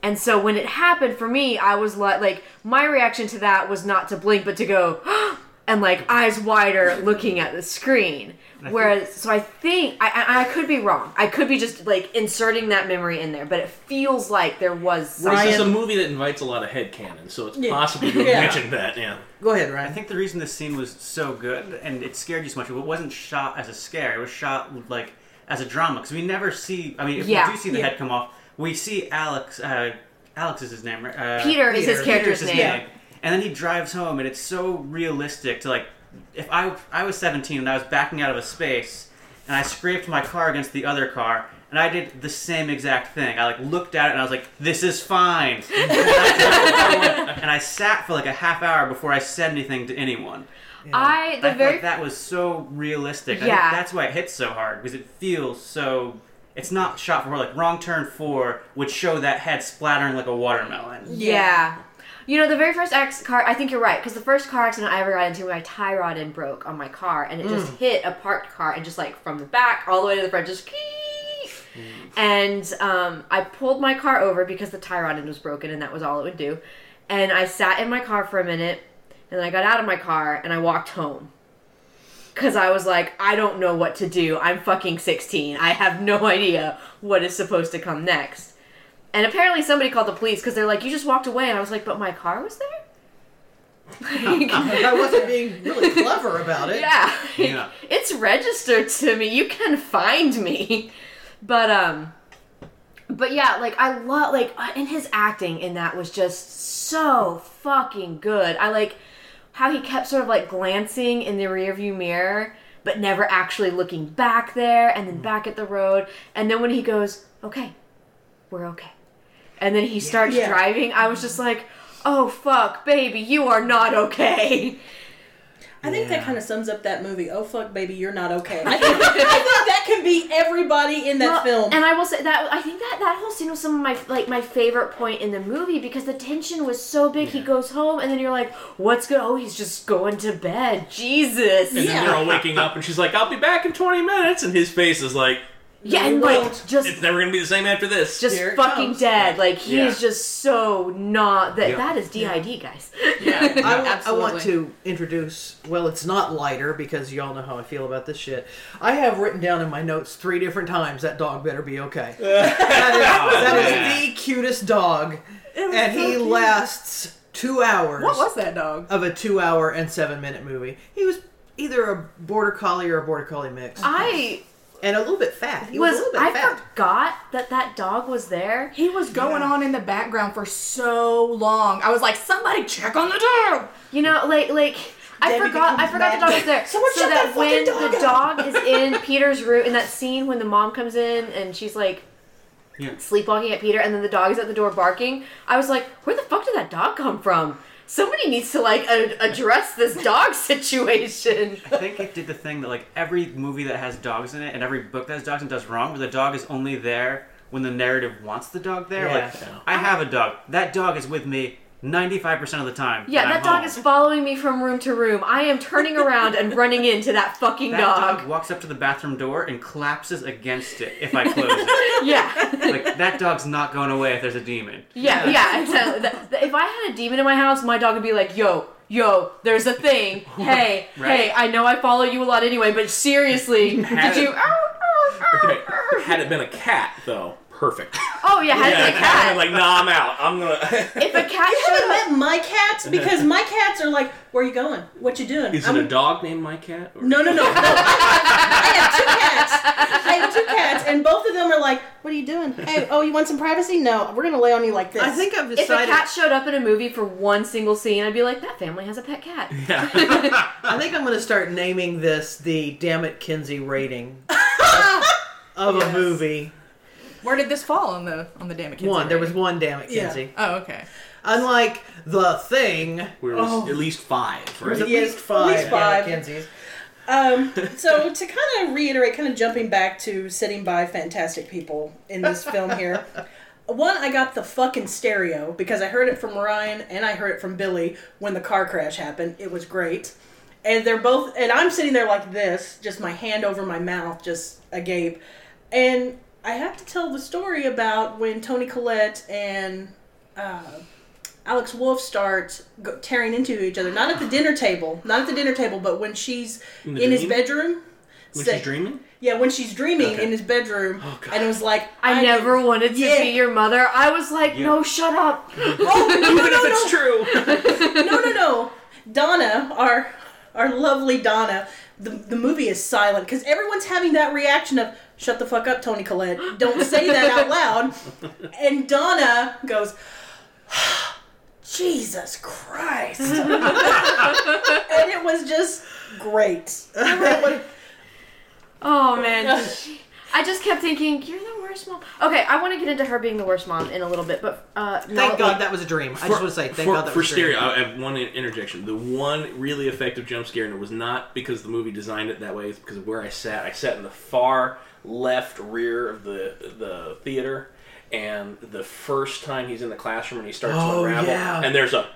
And so when it happened for me, I was like like my reaction to that was not to blink but to go <gasps> and like eyes wider looking at the screen. Whereas so I think I, I I could be wrong. I could be just like inserting that memory in there, but it feels like there was some This is a movie that invites a lot of head headcanon, so it's Yeah. possible you <laughs> Yeah. mentioned that. Yeah. Go ahead, Ryan. I think the reason this scene was so good and it scared you so much, it wasn't shot as a scare. It was shot like as a drama because we never see. I mean, if Yeah. we do see the Yeah. head come off, we see Alex. Uh, Alex is his name, right? Uh, Peter is his character's Peter's his name. And then he drives home, and it's so realistic to like. If I I was 17 and I was backing out of a space, and I scraped my car against the other car, and I did the same exact thing. I like looked at it and I was like, "This is fine," <laughs> and I sat for like a half hour before I said anything to anyone. I I the felt very like that was so realistic. I Yeah. think that's why it hits so hard because it feels so. It's not shot for like Wrong Turn Four would show that head splattering like a watermelon. Yeah. You know, the very first ex- car, I think you're right, because the first car accident I ever got into, my tie rod and broke on my car, and it just hit a parked car, and just like from the back all the way to the front, just kee. And um, I pulled my car over because the tie rod end was broken, and that was all it would do. And I sat in my car for a minute, and then I got out of my car, and I walked home. Because I was like, I don't know what to do. I'm fucking 16. I have no <laughs> idea what is supposed to come next. And apparently somebody called the police because they're like, you just walked away. And I was like, but my car was there? <laughs> Like, I wasn't being really clever about it. yeah. <laughs> Yeah. It's registered to me. You can find me. But, um, but yeah, like, I love, like, uh, and his acting in that was just so fucking good. I like how he kept sort of like glancing in the rearview mirror, but never actually looking back there and then hmm. back at the road. And then when he goes, okay, we're okay. And then he starts Yeah. driving, I was just like, oh fuck, baby, you are not okay. I think that kind of sums up that movie. Oh fuck, baby, you're not okay. <laughs> I think, I think that can be everybody in that Well, film. And I will say that I think that that whole scene was some of my like my favorite point in the movie because the tension was so big. He goes home and then you're like, "What's good? Oh, he's just going to bed. Jesus." And Yeah. then they're all waking up, and she's like, "I'll be back in 20 minutes," and his face is like, Yeah, and like won't. just "It's never gonna be the same after this." just Here it fucking comes. dead. Like he Yeah. is just so not that. Yeah. That is DID, guys. Yeah, <laughs> I, wa- I absolutely. want to introduce. Well, it's not lighter because y'all know how I feel about this shit. I have written down in my notes three different times that dog better be okay. <laughs> that is, oh, that is the cutest dog, and he lasts two hours What was that dog? of a two-hour and seven-minute movie. He was either a border collie or a border collie mix. I and a little bit fat. He was, Was a little bit I fat. forgot that that dog was there? He was going on in the background for so long. I was like, somebody check on the dog. You know, like like I forgot I becomes forgot the dog was there. Someone so shut that that when fucking the dog dog is <laughs> in Peter's room in that scene when the mom comes in and she's like Yeah. sleepwalking at Peter and then the dog is at the door barking, I was like, where the fuck did that dog come from? Somebody needs to like a- address this dog <laughs> situation. I think it did the thing that like every movie that has dogs in it and every book that has dogs in it does wrong, where the dog is only there when the narrative wants the dog there. Yeah. Like I have a dog. That dog is with me ninety five percent of the time. Yeah, when that I'm dog home. is following me from room to room. I am turning around and running into that fucking That dog. dog walks up to the bathroom door and collapses against it if I close it. <laughs> Yeah. Like that dog's not going away if there's a demon. Yeah, yeah. So that, that- if I had a demon in my house, my dog would be like, "Yo, yo, there's a thing. <laughs> Hey, Right. hey, I know I follow you a lot anyway, but seriously, did Had you?" <laughs> it- Okay, Had it been a cat, though, perfect. Oh yeah, has yeah, a <laughs> cat. Like, nah, I'm out. I'm gonna. <laughs> <laughs> if a cat You haven't up, met my cats because my cats are like, "Where are you going? What you doing?" Is it I'm- a dog named my cat? Or- No, no, no, no. I have two cats. I have two cats, and both of them are like, "What are you doing? Hey, oh, you want some privacy? No, we're gonna lay on you like this." I think I've if a cat showed up in a movie for one single scene, I'd be like, "That family has a pet cat." Yeah. I think I'm going to start naming this the "Damn it, Kinsey" rating of a movie. Where did this fall on the on the damn it kids? One. There was one "Damn it, Yeah. Oh, okay. Unlike the thing, There was at least five, there's right? at Yes, least at five, least five. "Damn it, Um, <laughs> so to kind of reiterate, kind of jumping back to sitting by fantastic people in this film here. One, I got the fucking stereo because I heard it from Ryan and I heard it from Billy when the car crash happened. It was great. And they're both, and I'm sitting there like this, just my hand over my mouth, just agape. And I have to tell the story about when Toni Collette and uh, Alex Wolff start go- tearing into each other. Not at the dinner table, not at the dinner table, but when she's In in, his bedroom. When Say- she's dreaming? Yeah, when she's dreaming Okay. in his bedroom, Oh, and it was like I, never wanted to Yeah. be your mother. I was like, Yeah. "No, shut up." <laughs> Oh no no <laughs> Even no if it's true. no no no! Donna, our our lovely Donna. The, the movie is silent because everyone's having that reaction of "Shut the fuck up, Toni Collette! Don't say that out <laughs> loud." And Donna goes, <sighs> "Jesus Christ!" <laughs> and it was just great. <laughs> Oh man, I just kept thinking, "You're the worst mom." Okay, I want to get into her being the worst mom in a little bit, but uh, no, Thank God that was a dream. I just want to say, thank for, God that for was a dream. stereo, I have one in- interjection. The one really effective jump scare, and it was not because the movie designed it that way. It's because of where I sat. I sat in the far left rear of the the theater, and the first time he's in the classroom and he starts Oh, to unravel, yeah. and there's a,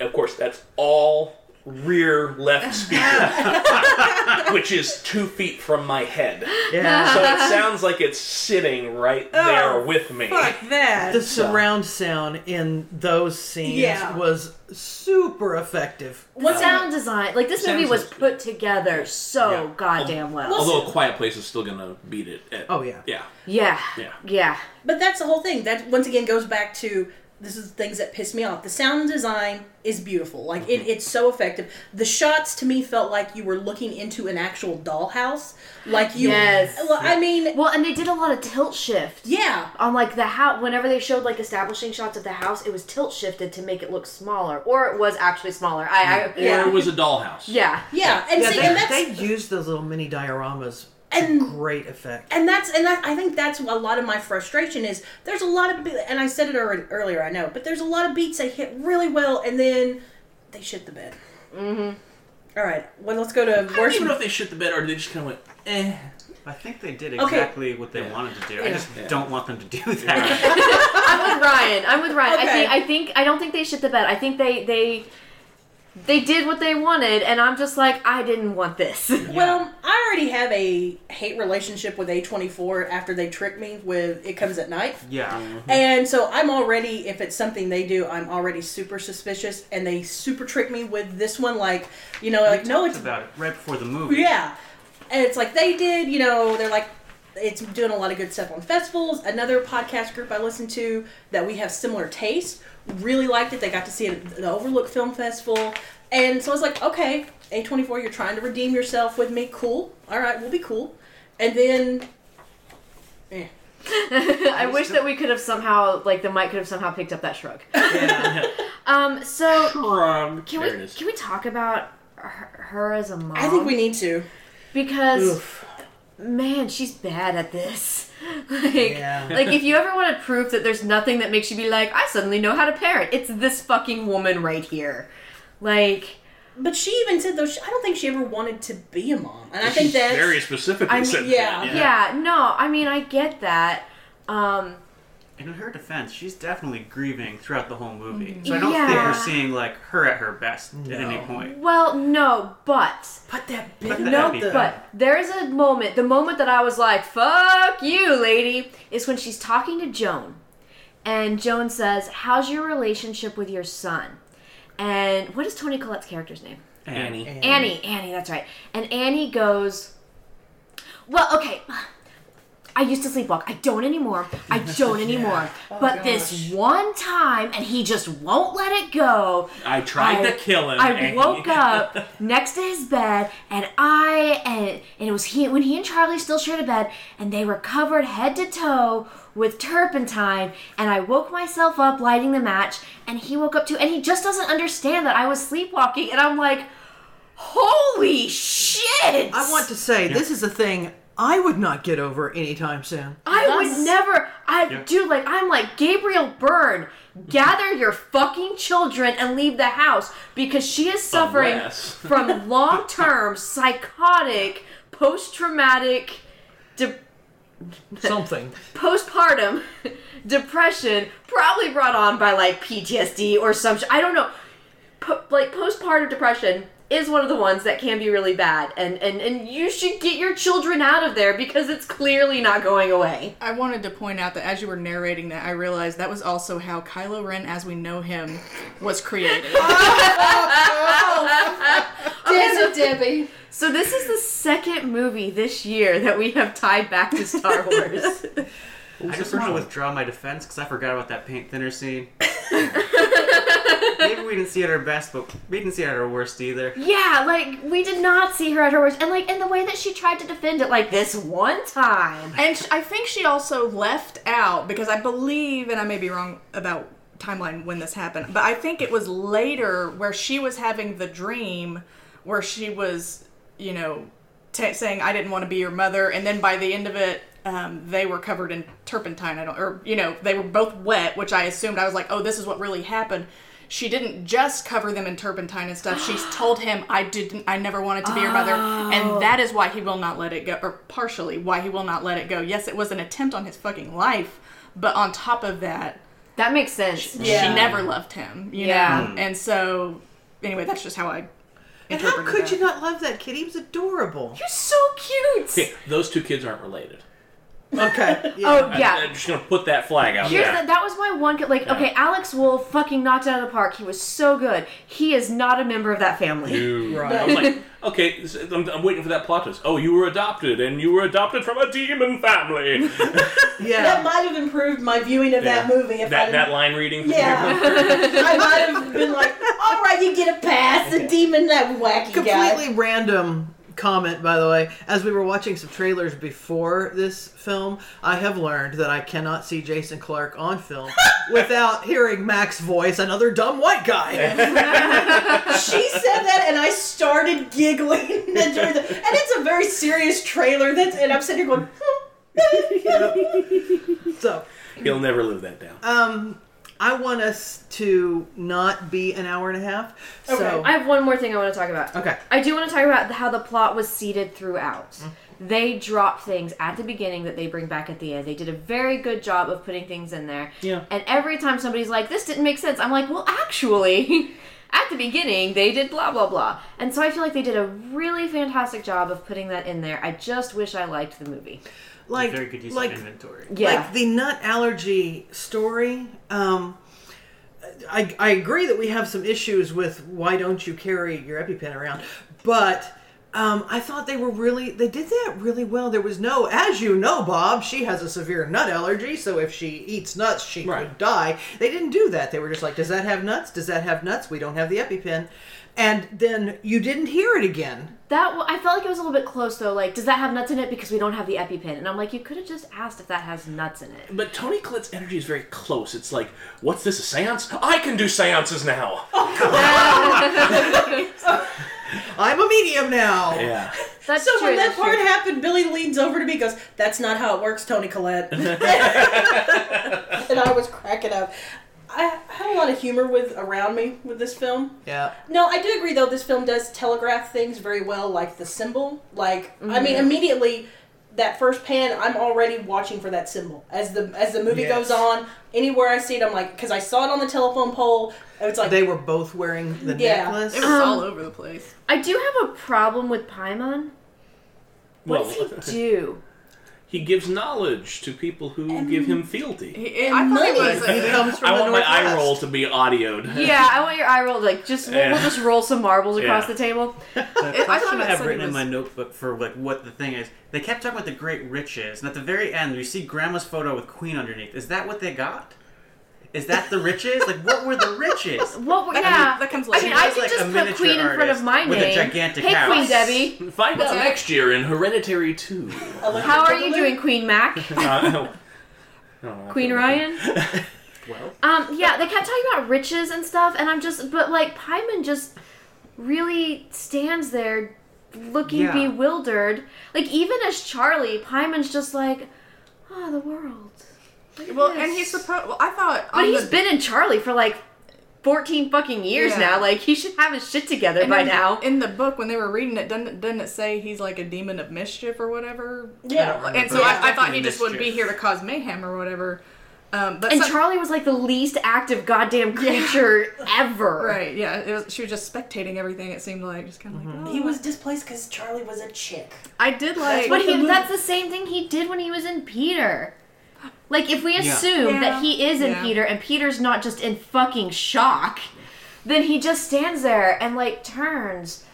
of course, that's all rear left <laughs> speaker, which is two feet from my head. Yeah. So it sounds like it's sitting right oh, there Oh, with me. fuck that. the surround sound in those scenes Yeah. was super effective. What's sound design. Like this movie was is- put together so Yeah. goddamn well. Well, Although a quiet place is still gonna beat it. At, Oh, yeah. yeah, yeah, yeah. yeah. But that's the whole thing. That once again goes back to this is things that piss me off. The sound design is beautiful. Like it, it's so effective. The shots to me felt like you were looking into an actual dollhouse. Like you Yes. Well, I mean Well, and they did a lot of tilt shift. yeah. On like the house, whenever they showed like establishing shots of the house, it was tilt shifted to make it look smaller, or it was actually smaller. I, I Or Yeah. it was a dollhouse. yeah, Yeah. And Yeah, see they, and that's they used those little mini dioramas to And- great effect. and that's and that, I think that's a lot of my frustration is there's a lot of be- and I said it already, earlier I know but there's a lot of beats that hit really well and then they shit the bed. Mm-hmm. All right, well let's go to I don't even know if they shit the bed or they just kind of went, eh. I think they did Okay. exactly what they Yeah. wanted to do. I just Yeah. don't want them to do that. <laughs> I'm with Ryan. I'm with Ryan. I think I think I don't think they shit the bed. I think they they they did what they wanted, and I'm just like I didn't want this. <laughs> Well, I already have a hate relationship with A24 after they tricked me with It Comes at Night. yeah. Mm-hmm. And so I'm already, if it's something they do, I'm already super suspicious. And they super trick me with this one, like, you know, like, no, it's. about it right before the movie. Yeah. And it's like they did, you know, they're like, it's doing a lot of good stuff on festivals. Another podcast group I listen to that we have similar tastes really liked it. They got to see it at the Overlook Film Festival. And so I was like, okay, A24, you're trying to redeem yourself with me. Cool. All right, we'll be cool. And then, eh. <laughs> I wish that we could have somehow, like, the mic could have somehow picked up that shrug. Yeah. <laughs> <laughs> Um, so Shrug. can we can we talk about her, her as a mom? I think we need to. because Oof. man, she's bad at this. <laughs> like, Yeah. like if you ever wanted proof that there's nothing that makes you be like, I suddenly know how to parent, it's this fucking woman right here. Like, But she even said though she, I don't think she ever wanted to be a mom, and I think She's that's very specifically I mean, said yeah, that. yeah. no, I mean I get that. Um, And in her defense, she's definitely grieving throughout the whole movie. So I don't think Yeah. we're seeing like her at her best at any point. well, no, but But that bit But the No, happy but there's a moment, the moment that I was like, fuck you, lady, is when she's talking to Joan. And Joan says, How's your relationship with your son? And what is Toni Collette's character's name? Annie. Annie. Annie, that's right. And Annie goes, Well, okay. I used to sleepwalk. I don't anymore. I don't <laughs> anymore. Oh, but this one time, and he just won't let it go. I tried I- to kill him. I and- woke <laughs> up next to his bed, and I and and it was he when he and Charlie still shared a bed, and they were covered head to toe with turpentine. And I woke myself up lighting the match, and he woke up too, and he just doesn't understand that I was sleepwalking, and I'm like, holy shit! I want to say this is a thing I would not get over anytime soon. I Thus- would never. I Yeah. do like I'm like Gabriel Byrne. Gather your fucking children and leave the house because she is suffering Unless- <laughs> from long-term psychotic, post-traumatic, de- Something. postpartum <laughs> depression, probably brought on by like PTSD or some. Sh- I don't know. Po- like postpartum depression is one of the ones that can be really bad, and and and you should get your children out of there because it's clearly not going away. I wanted to point out that as you were narrating that, I realized that was also how Kylo Ren, as we know him, was created. <laughs> Oh, Dizzy Debbie. So this is the second movie this year that we have tied back to Star Wars. I just want to withdraw my defense because I forgot about that paint thinner scene. <laughs> Maybe we didn't see her at our best, but we didn't see her at our worst either. yeah, like we did not see her at her worst, and like in the way that she tried to defend it, like this one time. And sh- I think she also left out because I believe, and I may be wrong about timeline when this happened, but I think it was later where she was having the dream where she was, you know, t- saying I didn't want to be your mother, and then by the end of it. Um, they were covered in turpentine. I don't, or you know, they were both wet, which I assumed. I was like, oh, this is what really happened. She didn't just cover them in turpentine and stuff. She's <gasps> told him, I didn't, I never wanted to be your mother, and that is why he will not let it go, or partially why he will not let it go. Yes, it was an attempt on his fucking life, but on top of that, That makes sense. Yeah. she never loved him. You Yeah. know, and so anyway, that's just how I. And how could that. you not love that kid? He was adorable. You're so cute. Okay, those two kids aren't related. Okay. <laughs> Oh yeah. I'm just gonna put that flag out Here's there. the, that was my one. co- Like, okay, Alex Wolff fucking knocked it out of the park. He was so good. He is not a member of that family. Dude. Right. I was like, okay, I'm, I'm waiting for that plot twist. Oh, you were adopted, and you were adopted from a demon family. <laughs> Yeah. That might have improved my viewing of that movie if that didn't. that line reading. from yeah, you. <laughs> I might have been like, "All right, you get a pass." The demon, that wacky guy. Completely random comment, by the way. As we were watching some trailers before this film, I have learned that I cannot see Jason Clarke on film <laughs> without hearing Mac's voice, another dumb white guy. <laughs> she said that, and I started giggling. <laughs> and during the- and it's a very serious trailer. That's and I'm sitting here going, hmm. so, He'll never live that down. um, I want us to not be an hour and a half. So, Okay. I have one more thing I want to talk about. okay. I do want to talk about how the plot was seeded throughout. Mm-hmm. They drop things at the beginning that they bring back at the end. They did a very good job of putting things in there. Yeah. And every time somebody's like, "This didn't make sense," I'm like, "Well, actually." <laughs> At the beginning, they did blah blah blah, and so I feel like they did a really fantastic job of putting that in there. I just wish I liked the movie. Like, Very good use like, of inventory. Yeah, like the nut allergy story. Um, I, I agree that we have some issues with why don't you carry your EpiPen around, but Um, I thought they were really they did that really well. There was no, as you know, Bob, she has a severe nut allergy, so if she eats nuts, she Right. could die. They didn't do that. They were just like, does that have nuts? Does that have nuts? We don't have the EpiPen. And then you didn't hear it again. That w- I felt like it was a little bit close though. Like, does that have nuts in it? Because we don't have the EpiPen. And I'm like, you could have just asked if that has nuts in it. But Toni Collette's energy is very close. It's like, what's this, a seance? I can do seances now! Oh, <laughs> I'm a medium now. Yeah. That's So true. when that that's part true. happened, Billy leans over to me and goes, That's not how it works, Toni Collette. <laughs> <laughs> and I was cracking up. I had a lot of humor with around me with this film. Yeah. No, I do agree though. This film does telegraph things very well, like the symbol. Like, I Mm-hmm. mean, immediately that first pan, I'm already watching for that symbol as the as the movie Yes. goes on. Anywhere I see it, I'm like, because I saw it on the telephone pole. It's like They were both wearing the Yeah. necklace. It was all over the place. I do have a problem with Paimon. What Well, does he <laughs> do? He gives knowledge to people who give him fealty. He- I thought he was. Uh, he A, comes from I the want my eye roll to be audioed. Yeah, I want your eye roll. Like, just we'll, we'll just roll some marbles across Yeah. the table. <laughs> The I thought question I, it have said written it in was- my notebook for like what the thing is, they kept talking about the great riches, and at the very end, we see Grandma's photo with Queen underneath. Is that what they got? Is that the riches? like, what were the riches? <laughs> What? That yeah, comes- that comes I later. mean, She I was could like just a put Queen in front of artist my with a name. gigantic hey, house. Queen Debbie. Find out that? next year in Hereditary 2. How are you doing, Queen Mac? <laughs> Uh, I don't know, I Queen Ryan? <laughs> Well, Um, yeah, they kept talking about riches and stuff, and I'm just, but like, Paimon just really stands there looking Yeah. bewildered. Like, even as Charlie, Paimon's just like, oh, the world. Look at well, this." and he's supposed. Well, I thought. But on he's the, been in Charlie for like 14 fucking years Yeah. now. Like, he should have his shit together and by then now. In the book, when they were reading it, doesn't, doesn't it say he's like a demon of mischief or whatever? Yeah. And so Yeah. I, I thought he just would Mischief. be here to cause mayhem or whatever. Um, but And some- Charlie was like the least active goddamn creature <laughs> ever. Right, yeah. It was, she was just spectating everything, it seemed like. Just kind of like, oh. He was displaced because Charlie was a chick. I did like. But the he. <laughs> That's the same thing he did when he was in Peter. Like, if we assume Yeah. that he is in Yeah. Peter and Peter's not just in fucking shock, then he just stands there and, like, turns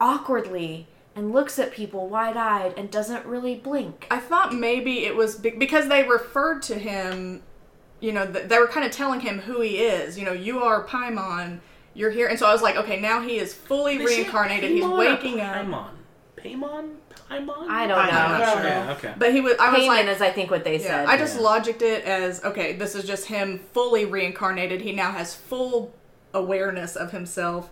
awkwardly and looks at people wide eyed and doesn't really blink. I thought maybe it was be- because they referred to him, you know, th- they were kind of telling him who he is. You know, you are Paimon, you're here. And so I was like, okay, now he is fully Is reincarnated. He's Paimon or waking up. Paimon. Paimon? Paimon? I don't know. I don't sure. Yeah, okay. But he was, I was Payman like, is, I think, what they yeah, said. I just Yeah. logicked it as, okay, this is just him fully reincarnated. He now has full awareness of himself.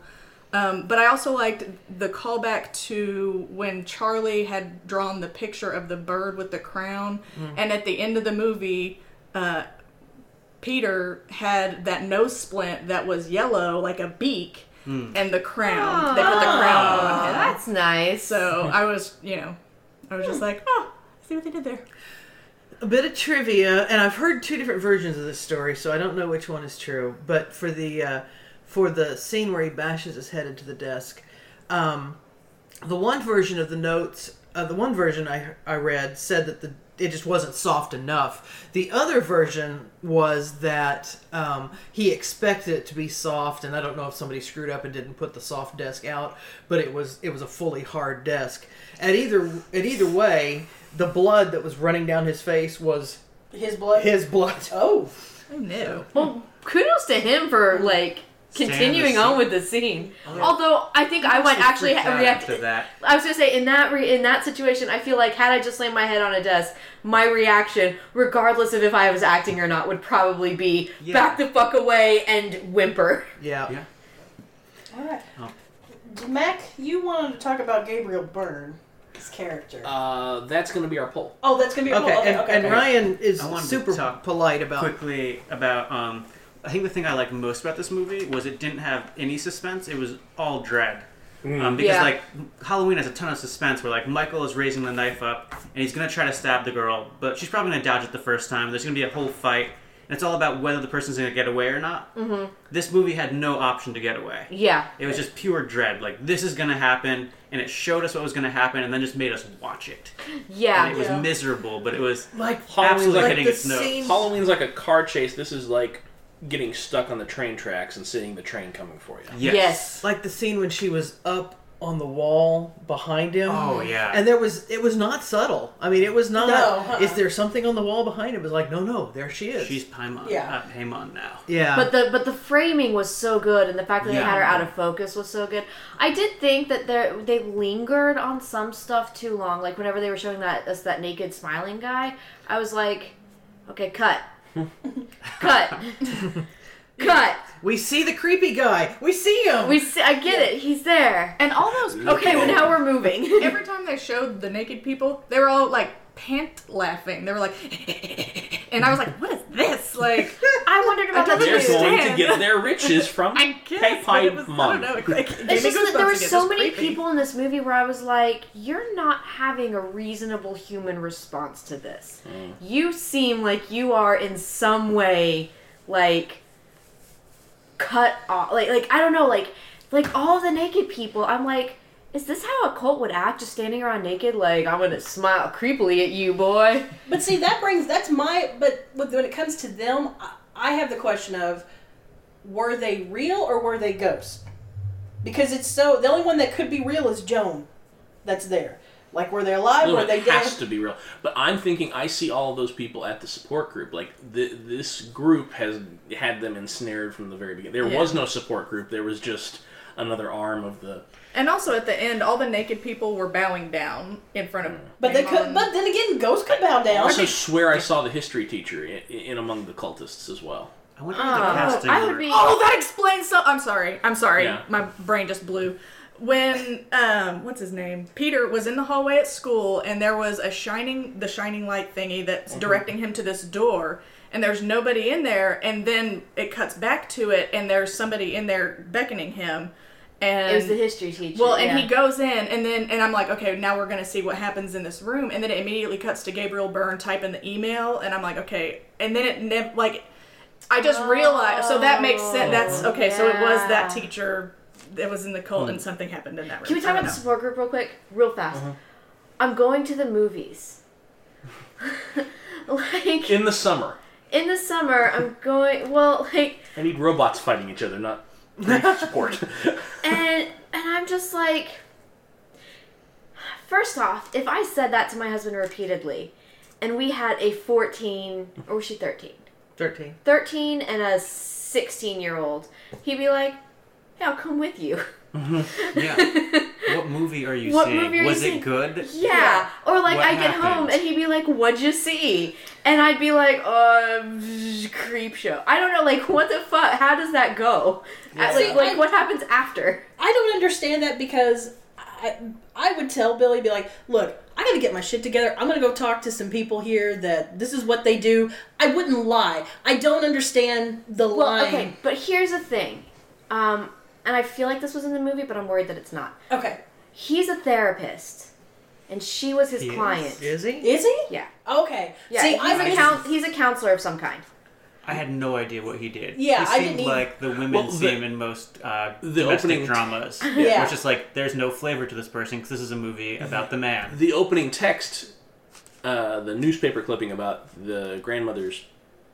Um, but I also liked the callback to when Charlie had drawn the picture of the bird with the crown, and at the end of the movie, uh, Peter had that nose splint that was yellow, like a beak, and the crown. They put the crown Oh, on him. that's nice. So I was, you know, I was just like, oh, I see what they did there. A bit of trivia, and I've heard two different versions of this story, so I don't know which one is true. But for the uh, for the scene where he bashes his head into the desk, um, the one version of the notes, uh, the one version I I read said that the it just wasn't soft enough. The other version was that um, he expected it to be soft, and I don't know if somebody screwed up and didn't put the soft desk out, but it was it was a fully hard desk. At either at either way, the blood that was running down his face was His blood. his blood. Oh. I knew. Well, <laughs> kudos to him for like Stand continuing on with the scene. Although I think I went actually Freaked react. to that. I was gonna say in that re- in that situation, I feel like had I just slammed my head on a desk, my reaction, regardless of if I was acting or not, would probably be Yeah. back the fuck away and whimper. Yeah. Yeah. All right. Oh. Mac, you wanted to talk about Gabriel Byrne, his character. Uh, that's going to be our poll. oh, that's gonna be a Okay, poll. Okay, and, okay, and okay. Ryan is I wanted to super talk polite about. quickly about um I think the thing I liked most about this movie was it didn't have any suspense. It was all dread. Um, because Yeah. like Halloween has a ton of suspense where like Michael is raising the knife up and he's gonna try to stab the girl, but she's probably gonna dodge it the first time. There's gonna be a whole fight, and it's all about whether the person's gonna get away or not. Mm-hmm. This movie had no option to get away. Yeah. It was just pure dread. Like this is gonna happen, and it showed us what was gonna happen, and then just made us watch it. Yeah. And it was Yeah. miserable, but it was like Halloween's absolutely like, hitting the its notes. scene- Halloween's like a car chase. This is like getting stuck on the train tracks and seeing the train coming for you. Yes. Yes. like the scene when she was up on the wall behind him. Oh, yeah. And there was it was not subtle. I mean, it was not. No, uh-uh. Is there something on the wall behind him? It was like, no, no, there she is. She's Paimon. Yeah. Uh, Paimon now. yeah. But the but the framing was so good, and the fact that they had her out of focus was so good. I did think that they they lingered on some stuff too long. Like whenever they were showing that us that naked smiling guy, I was like, okay, cut, <laughs> cut, <laughs> cut. we see the creepy guy. We see him. We see, I get it. He's there. And all those people, Okay, well now we're moving. every time they showed the naked people, they were all like pant laughing. They were like, <laughs> and I was like, what is this? Like, I wondered about <laughs> that They're going to understand. get their riches from <laughs> I guess but it was, I don't know. It, like, It's just that there were so many creepy. people in this movie where I was like, you're not having a reasonable human response to this. Hmm. You seem like you are in some way like cut off like like I don't know, like like all the naked people, I'm like is this how a cult would act? Just standing around naked, like I'm gonna smile creepily at you, boy. But see, that brings that's my. But when it comes to them, I, I have the question of were they real or were they ghosts? Because it's so the only one that could be real is Joan, that's there. Like were they alive? No, were it they has dead? to be real. But I'm thinking I see all of those people at the support group. Like th- this group has had them ensnared from the very beginning. There Yeah. was no support group. There was just another arm of the. And also at the end, all the naked people were bowing down in front of. Mm. But they could. But then again, ghosts could bow down. I also swear I saw the history teacher in, in among the cultists as well. I wonder what Oh, the ah, casting I would be Oh, that explains so. I'm sorry. I'm sorry. Yeah. My brain just blew. When um, what's his name? Peter was in the hallway at school, and there was a shining, the shining light thingy that's mm-hmm. directing him to this door, and there's nobody in there, and then it cuts back to it, and there's somebody in there beckoning him, and it was the history teacher. well, and yeah. he goes in, and then and I'm like, okay, now we're gonna see what happens in this room, and then it immediately cuts to Gabriel Byrne typing the email, and I'm like, okay, and then it nev- like, I just realized, so that makes sense. That's oh, okay. So it was that teacher that was in the cult, and hmm. something happened in that room. Can we talk about don't the support group real quick? Real fast. Uh-huh. I'm going to the movies. <laughs> like In the summer, in the summer, I'm going. Well, like, I need robots fighting each other, not support. <laughs> and and I'm just like. First off, if I said that to my husband repeatedly, and we had a 14, or was she 13? Thirteen. 13 and a 16 year old, he'd be like, "Yeah, I'll come with you." Yeah. <laughs> what movie are you What seeing? movie are you Was seeing? it good? Yeah. Or like What I get home and he'd be like, "What'd you see?" And I'd be like, "Uh, creep show." I don't know, like what the fuck? How does that go? See, Like, like I- what happens after? I don't understand that because I, I would tell Billy, be like, look, I gotta get my shit together. I'm gonna go talk to some people here that this is what they do. I wouldn't lie. I don't understand the Well, line. okay, but here's the thing. Um, and I feel like this was in the movie, but I'm worried that it's not. Okay. He's a therapist, and she was his He is? client. Is he? Is he? Yeah. Okay. Yeah, See, he's, I a missed- coun- he's a counselor of some kind. I had no idea what he did. Yeah, he I seemed didn't either. like the women Well, see the- him in most uh, the domestic opening- dramas. <laughs> Yeah. Which is like, there's no flavor to this person because this is a movie about the man. the opening text, uh, the newspaper clipping about the grandmother's,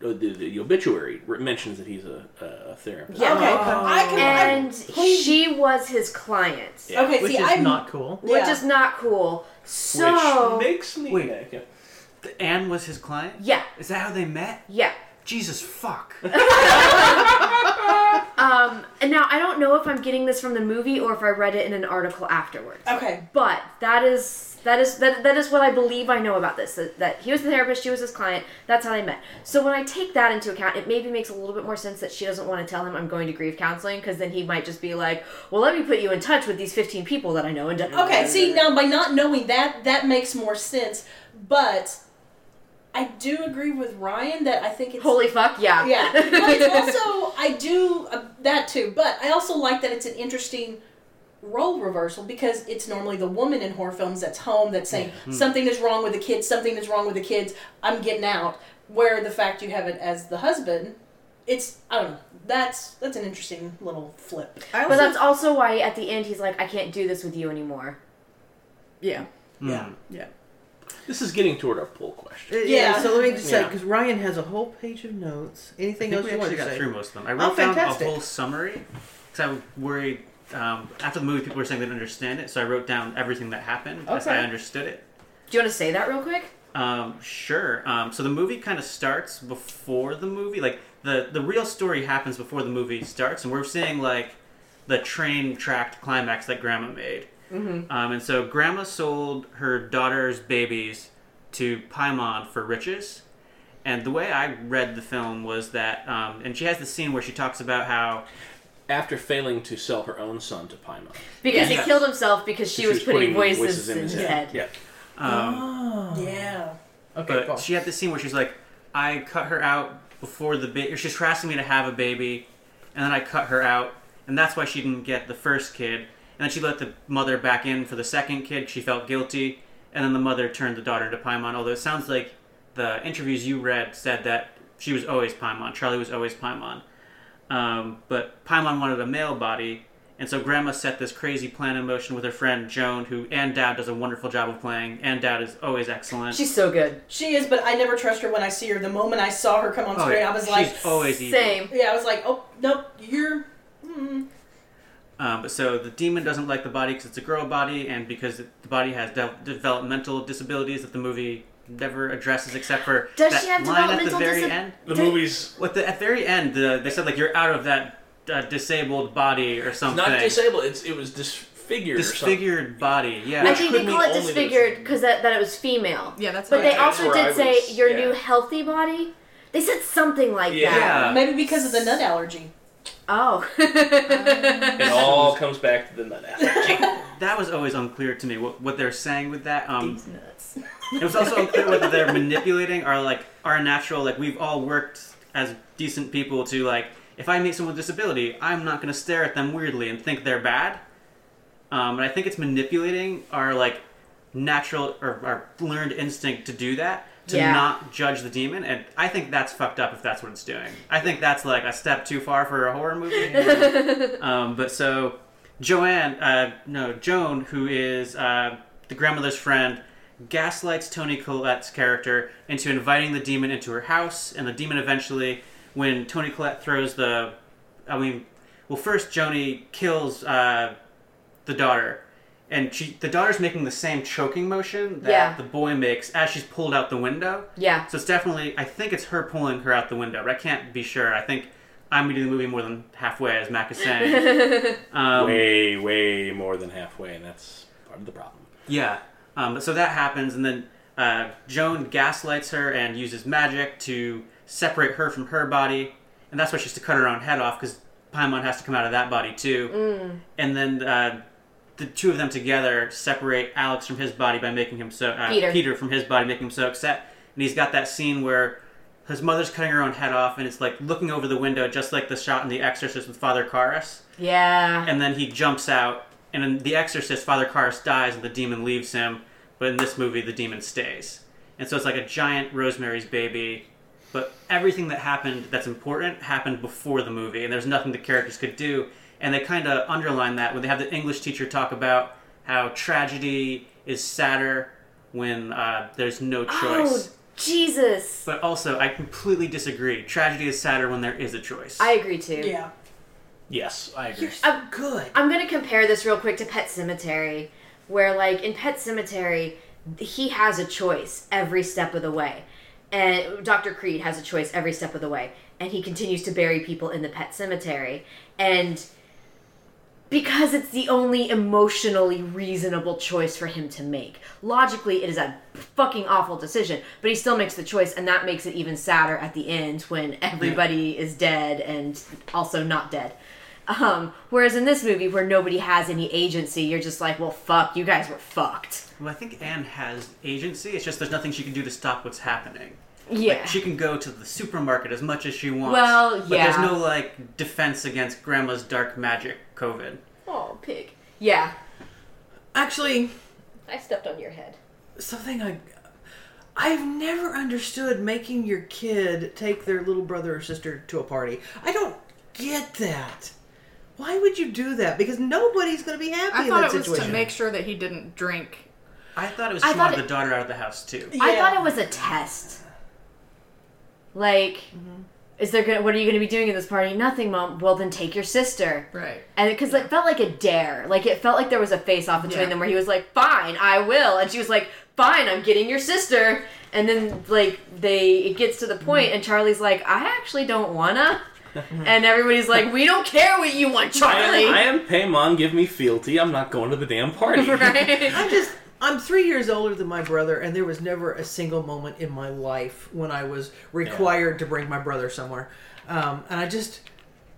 Uh, the, the obituary mentions that he's a, a therapist. Yeah. Okay. Oh. I can. And please- she was his client, Yeah. Okay. Which see, is I'm not cool. which Yeah. is not cool. So Which makes me. Wait. Yeah. The- Anne was his client? yeah, Is that how they met? yeah. Jesus fuck. <laughs> Um, and now I don't know if I'm getting this from the movie or if I read it in an article afterwards. Okay. But that is that is that, that is what I believe I know about this. That, that he was the therapist, she was his client. That's how they met. So when I take that into account, it maybe makes a little bit more sense that she doesn't want to tell him I'm going to grief counseling because then he might just be like, "Well, let me put you in touch with these 15 people that I know." And Okay. See, now by not knowing that, that makes more sense. But I do agree with Ryan that I think it's holy fuck, yeah, yeah. <laughs> But it's also I do uh, that too. But I also like that it's an interesting role reversal because it's normally the woman in horror films that's home that's saying something is wrong with the kids, something is wrong with the kids. I'm getting out. Where the fact you have it as the husband, it's I don't know. That's that's an interesting little flip. I but that's also why at the end he's like, "I can't do this with you anymore." Yeah. yeah. Yeah. This is getting toward our poll question. Yeah. Yeah. So let me just say, because Ryan has a whole page of notes. I Anything think else we you want to got say? through most of them. I Oh, wrote down a whole summary because I'm worried um, after the movie, people were saying they didn't understand it, so I wrote down everything that happened as I understood it. Do you want to say that real quick? Um, sure. Um, so the movie kind of starts before the movie. Like the the real story happens before the movie starts, and we're seeing like the train tracked climax that Grandma made. Mm-hmm. Um, and so Grandma sold her daughter's babies to Paimon for riches. And the way I read the film was that, um, and she has the scene where she talks about how After failing to sell her own son to Paimon, Because Yeah. he killed himself because she, was, putting, voices, in his head. Yeah. um, Oh. Yeah. Okay, but cool. she had this scene where she's like, I cut her out before the baby. She's asking me to have a baby, and then I cut her out, and that's why she didn't get the first kid. And then she let the mother back in for the second kid. She felt guilty, and then the mother turned the daughter into Paimon. Although it sounds like the interviews you read said that she was always Paimon. Charlie was always Paimon. Um, but Paimon wanted a male body, and so Grandma set this crazy plan in motion with her friend Joan, who Ann Dowd does a wonderful job of playing. Ann Dowd is always excellent. She's so good. She is, but I never trust her when I see her. The moment I saw her come on Oh, screen, yeah. I was like, She's like, always evil. Same. yeah, I was like, oh nope, you're. Mm. Um, but so the demon doesn't like the body because it's a girl body, and because it- the body has de- developmental disabilities that the movie never addresses, except for Does that she have line at the developmental very disa- end. The Did- movie's What the at very end, the, they said like you're out of that uh, disabled body or something. not disabled. It's it was disfigured. or something. disfigured body. Yeah. I Which think could they mean call it only that disfigured because that, that it was female. Yeah, that's But they that's also where did I say was- your yeah. new healthy body. They said something like Yeah. that. Yeah. Maybe because of the nut allergy. Oh. It <laughs> all comes back to the nut allergy. <laughs> that was always unclear to me what, what they're saying with that. Um, These nuts. <laughs> It was also unclear whether they're manipulating our like our natural like we've all worked as decent people to like if I meet someone with disability, I'm not gonna stare at them weirdly and think they're bad. Um, and I think it's manipulating our like natural or our learned instinct to do that to Yeah. not judge the demon, and I think that's fucked up if that's what it's doing. I think that's like a step too far for a horror movie. <laughs> um, but so Joanne, uh, no Joan, who is uh, the grandmother's friend, gaslights Toni Collette's character into inviting the demon into her house, and the demon eventually, when Toni Collette throws the, I mean, well, first Joni kills uh, the daughter, and she, the daughter's making the same choking motion that Yeah. the boy makes as she's pulled out the window. yeah. So it's definitely, I think it's her pulling her out the window, but I can't be sure. I think I'm reading the movie more than halfway, as Mac is saying. <laughs> um, way, way more than halfway, and that's part of the problem. Yeah. Um, so that happens, and then uh, Joan gaslights her and uses magic to separate her from her body, and that's why she has to cut her own head off because Paimon has to come out of that body too. And then uh, the two of them together separate Alex from his body by making him so uh, Peter. from his body, making him so upset. And he's got that scene where his mother's cutting her own head off, and it's like looking over the window, just like the shot in The Exorcist with Father Karras Yeah. and then he jumps out and in the exorcist father karras dies and the demon leaves him but in this movie the demon stays and so it's like a giant rosemary's baby but everything that happened that's important happened before the movie and there's nothing the characters could do and they kind of underline that when they have the english teacher talk about how tragedy is sadder when uh, there's no choice. Oh, Jesus. but also i completely disagree tragedy is sadder when there is a choice I agree too. Yeah. Yes, I agree. I'm, Good. I'm gonna compare this real quick to Pet Sematary, where like in Pet Sematary, he has a choice every step of the way, and Dr. Creed has a choice every step of the way, and he continues to bury people in the Pet Sematary, and because it's the only emotionally reasonable choice for him to make. Logically, it is a fucking awful decision, but he still makes the choice, and that makes it even sadder at the end when everybody is dead and also not dead. Um, whereas in this movie, where nobody has any agency, you're just like, well, fuck, you guys were fucked. well i think anne has agency it's just there's nothing she can do to stop what's happening Yeah. Like, she can go to the supermarket as much as she wants. Well, yeah. But there's no like defense against grandma's dark magic coven. oh, pig. Yeah. Actually, I stepped on your head. something I I've never understood making your kid take their little brother or sister to a party. I don't get that. Why would you do that? Because nobody's going to be happy I in thought that it was situation. to make sure that he didn't drink. I thought it was I she thought wanted it- the daughter out of the house too. I thought it was a test. Like, mm-hmm. is there gonna what are you gonna be doing at this party? Nothing, mom. Well, then take your sister. Right. And because it felt like a dare, like it felt like there was a face off between Yeah. them where he was like, "Fine, I will," and she was like, "Fine, I'm getting your sister." And then like they, it gets to the point, and Charlie's like, "I actually don't wanna," <laughs> and everybody's like, "We don't care what you want, I Charlie." am, I am Paimon, give me fealty. I'm not going to the damn party. <laughs> right? <laughs> I'm just I'm three years older than my brother, and there was never a single moment in my life when I was required to bring my brother somewhere. Um, and I just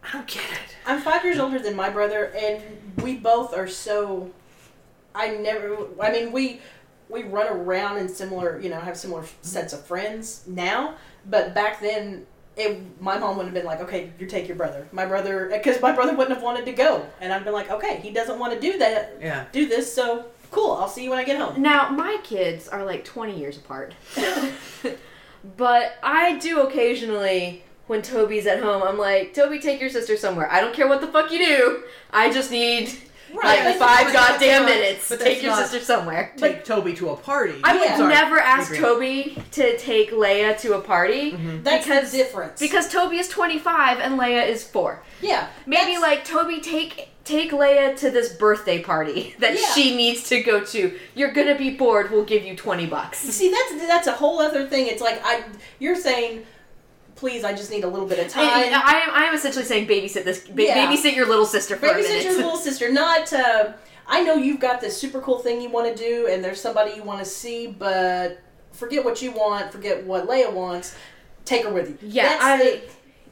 I don't get it. I'm five years older than my brother, and we both are so. I never. I mean, we we run around in similar, you know, have similar sets of friends now. But back then, it my mom would have been like, "Okay, you take your brother." My brother, because my brother wouldn't have wanted to go, and I'd been like, "Okay, he doesn't want to do that, Yeah. do this, so cool. I'll see you when I get home." Now, my kids are like 20 years apart. <laughs> but I do occasionally, when Toby's at home, I'm like, Toby, take your sister somewhere. I don't care what the fuck you do. I just need Right, like five goddamn not- minutes. but Take your not- sister somewhere. Take Toby to a party. I would Yeah. Sorry. never ask Toby to take Leia to a party mm-hmm. That's because the difference. because Toby is 25 and Leia is 4. yeah, Maybe like Toby take take Leia to this birthday party <laughs> that Yeah. she needs to go to. You're going to be bored. We'll give you 20 bucks. <laughs> See, that's that's a whole other thing. It's like I, you're saying, please, I just need a little bit of time. I, I am I am essentially saying babysit this ba- Yeah. babysit your little sister for a Babysit your <laughs> little sister. Not. Uh, I know you've got this super cool thing you want to do, and there's somebody you want to see, but forget what you want. Forget what Leia wants. Take her with you. yeah, That's I the-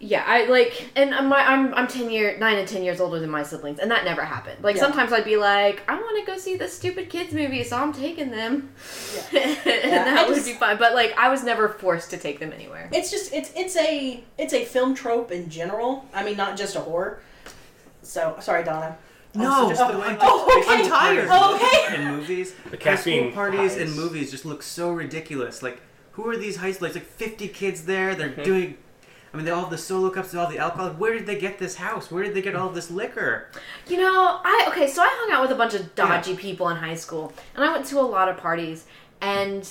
yeah, I like and I'm I'm I'm 10 year 9 and 10 years older than my siblings and that never happened. Like Yeah. sometimes I'd be like, I want to go see this stupid kids movie, so I'm taking them. <laughs> and Yeah, that I would just- be fine, but like I was never forced to take them anywhere. it's just it's it's a it's a film trope in general. I mean, not just a horror. So sorry, Donna. No, just the way oh, I'm tired. Oh, okay. <laughs> in movies. The high caffeine parties highs. in movies just look so ridiculous. Like, who are these high school? It's like 50 kids there. They're Mm-hmm. doing. I mean, they all have the solo cups, and all the alcohol. Where did they get this house? Where did they get all this liquor? You know, I okay, so I hung out with a bunch of dodgy people in high school, and I went to a lot of parties, and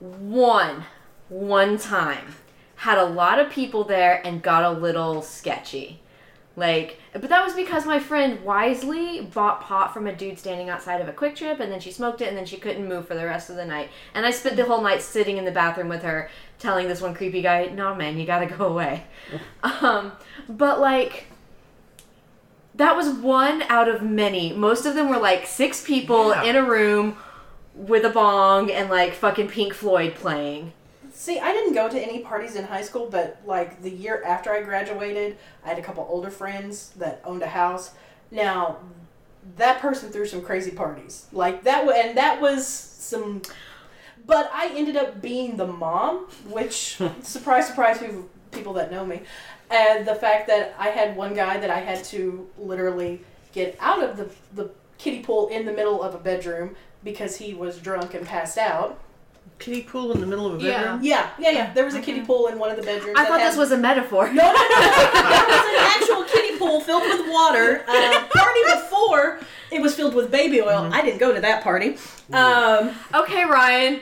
one, one time, had a lot of people there and got a little sketchy. Like, but that was because my friend wisely bought pot from a dude standing outside of a quick trip, and then she smoked it, and then she couldn't move for the rest of the night. And I spent the whole night sitting in the bathroom with her, telling this one creepy guy, "No, man, you gotta <laughs> go away." um, but like, that was one out of many. Most of them were like six people Yeah. in a room with a bong and like fucking Pink Floyd playing. See, I didn't go to any parties in high school, but like the year after I graduated, I had a couple older friends that owned a house. Now, that person threw some crazy parties. Like that wa- and that was some but I ended up being the mom, which <laughs> surprise surprise people people that know me. And the fact that I had one guy that I had to literally get out of the the kiddie pool in the middle of a bedroom because he was drunk and passed out. Kiddie pool in the middle of a bedroom. Yeah, yeah, yeah. There was a kiddie pool in one of the bedrooms. I thought had- this was a metaphor. No, no, no. <laughs> There was an actual kiddie pool filled with water. Uh, party before it was filled with baby oil. I didn't go to that party. Um, Okay, Ryan.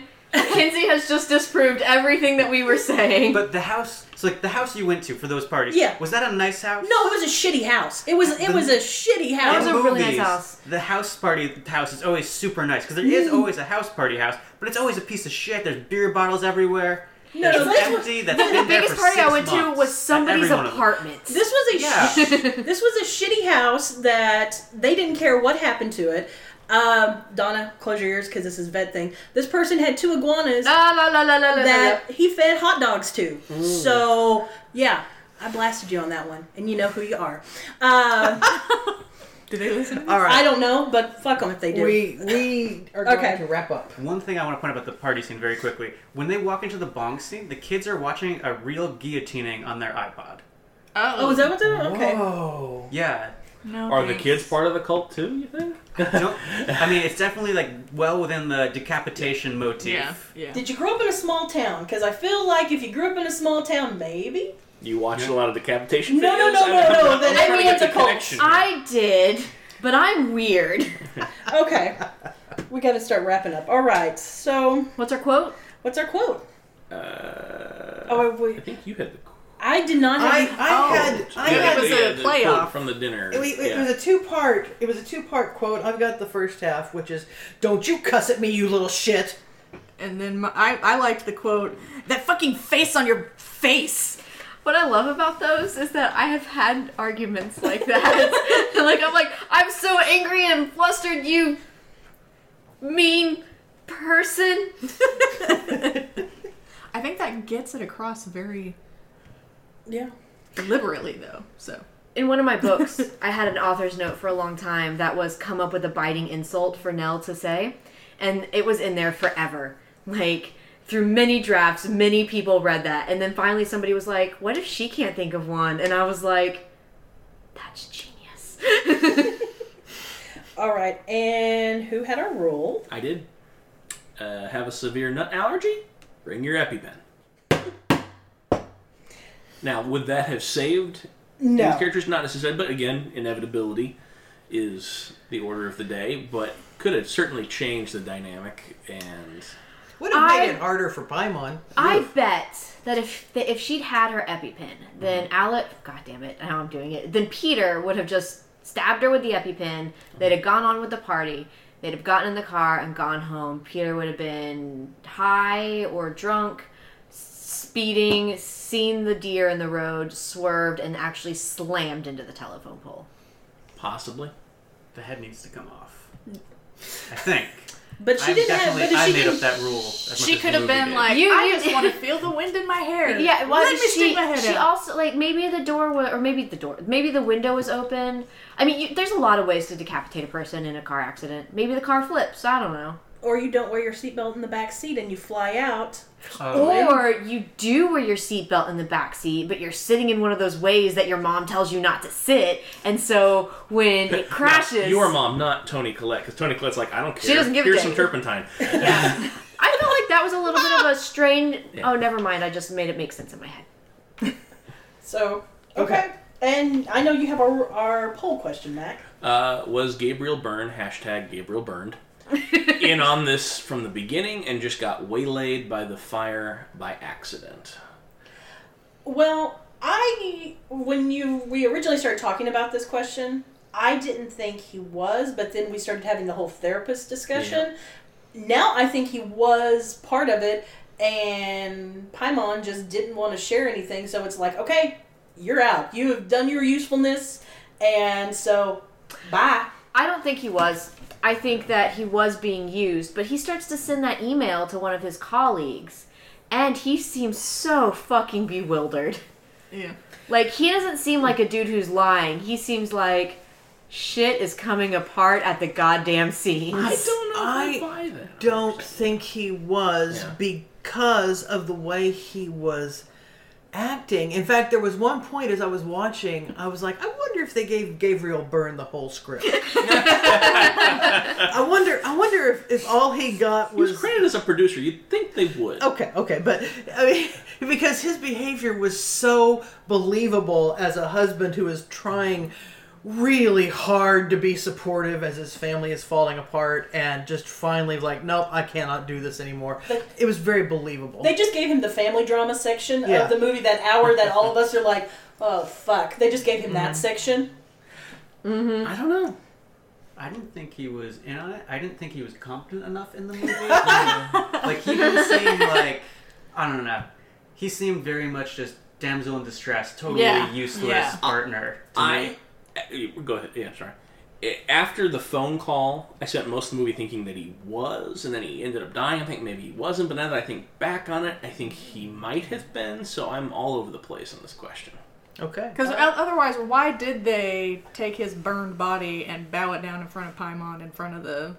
Kinsey has just disproved everything that we were saying. But the house, so like the house you went to for those parties, Yeah. was that a nice house? no, it was a shitty house. It was it The- was a shitty That house. was In a really nice movies, house. The house party house is always super nice because there is mm. always a house party house, but it's always a piece of shit. There's beer bottles everywhere. No, There's no, this was- empty. That's the, been the there biggest for party I six went to months was at somebody's every one of them. apartment. This was a Yeah. sh- this was a shitty house that they didn't care what happened to it. Um, Donna, close your ears because this is vet thing. This person had two iguanas. La la la la la la la. that he fed hot dogs to. So yeah, I blasted you on that one, and you know who you are. Um, <laughs> Do they listen? All right. I don't know, but fuck them if they do. We we are going Okay. to wrap up. One thing I want to point out about the party scene very quickly: when they walk into the bong scene, the kids are watching a real guillotining on their iPod. oh, is that what they're okay? Whoa. Yeah, No. Are the kids part of the cult too? You think? Don't, <laughs> I mean it's definitely like well within the decapitation motif. Yeah. Yeah. Did you grow up in a small town? Because I feel like if you grew up in a small town, maybe. You watched a lot of decapitation No, no, videos? no, I'm- no, no, <laughs> I'm that- I mean, it's a cult. connection. I did, but I'm weird. <laughs> Okay, we got to start wrapping up. All right, so What's our quote? what's our quote? Uh, Oh, wait, I think you had the. I I did not have. I, you- I Oh. had I Yeah, had it was a the playoff. quote from the dinner. It, it yeah. was a two part. It was a two part quote. I've got the first half, which is "Don't you cuss at me, you little shit." And then my, I, I liked the quote, that fucking face on your face. What I love about those is that I have had arguments like that. <laughs> like I'm like, I'm so angry and flustered, you mean person. <laughs> I think that gets it across very yeah. deliberately, though. So In one of my books, <laughs> I had an author's note for a long time that was come up with a biting insult for Nell to say, and it was in there forever. Like through many drafts, many people read that, and then finally somebody was like, "What if she can't think of one?" And I was like, "That's genius." <laughs> All right, and who had a rule? I did. Uh, have a severe nut allergy? Bring your EpiPen. Now, would that have saved No. these characters? Not necessarily, but again, inevitability is the order of the day. But could have certainly changed the dynamic and Would have I- made it harder for Paimon. I bet that if that if she'd had her EpiPen, then mm-hmm. Alex, God damn it, now I'm doing it. Then Peter would have just stabbed her with the EpiPen. They'd have gone on with the party. They'd have gotten in the car and gone home. Peter would have been high or drunk, speeding, seen the deer in the road, swerved, and actually slammed into the telephone pole. possibly. The head needs to come off. I think. But she I've didn't have. definitely But I she made didn't. up that rule. she could have been did. like, You- I just want to <laughs> feel the wind in my hair. Yeah, well, let me she, stick my head she out. also like maybe the door was, or maybe the door, maybe the window was open. I mean, you, there's a lot of ways to decapitate a person in a car accident. Maybe the car flips. I don't know. Or you don't wear your seatbelt in the back seat and you fly out. Oh, Or you do wear your seatbelt in the back seat, but you're sitting in one of those ways that your mom tells you not to sit, and so when <laughs> it crashes, Now, your mom, not Toni Collette, because Toni Collette's like, I don't care. She doesn't give a Here's damn. some turpentine. <laughs> Yeah, I felt like that was a little bit of a strained. Yeah. Oh, never mind. I just made it make sense in my head. <laughs> So okay. And I know you have our, our poll question, Mac. Uh, was Gabriel Byrne hashtag Gabriel Burned <laughs> in on this from the beginning and just got waylaid by the fire by accident? Well, I when you we originally started talking about this question, I didn't think he was, but then we started having the whole therapist discussion. Now I think he was part of it, and Paimon just didn't want to share anything. So it's like, okay, you're out. You have done your usefulness, and so bye. I don't think he was. I think that he was being used, but he starts to send that email to one of his colleagues, and he seems so fucking bewildered. yeah. Like, he doesn't seem like a dude who's lying. He seems like shit is coming apart at the goddamn seams. I don't know I I buy that. Don't think he was Yeah. because of the way he was acting. In fact, there was one point as I was watching, I was like, I wonder if they gave Gabriel Byrne the whole script. <laughs> I wonder. I wonder if, if all he got was, He was was credited as a producer. You'd think they would. Okay, okay, but I mean, <laughs> because his behavior was so believable as a husband who is trying really hard to be supportive as his family is falling apart and just finally like, nope, I cannot do this anymore. But- it was very believable. They just gave him the family drama section Yeah. of the movie that hour that all of <laughs> us are like, oh fuck. They just gave him that mm-hmm. section. Mm-hmm. I don't know. I didn't think he was in on it. I didn't think he was competent enough in the movie. <laughs> like he didn't seem like I don't know. He seemed very much just damsel in distress, totally Yeah, useless yeah. partner. To I me. Go ahead. Yeah, sorry. After the phone call, I spent most of the movie thinking that he was, and then he ended up dying. I think maybe he wasn't, but now that I think back on it, I think he might have been. So I'm all over the place on this question. okay. Because uh, otherwise, why did they take his burned body and bow it down in front of Paimon in front of the,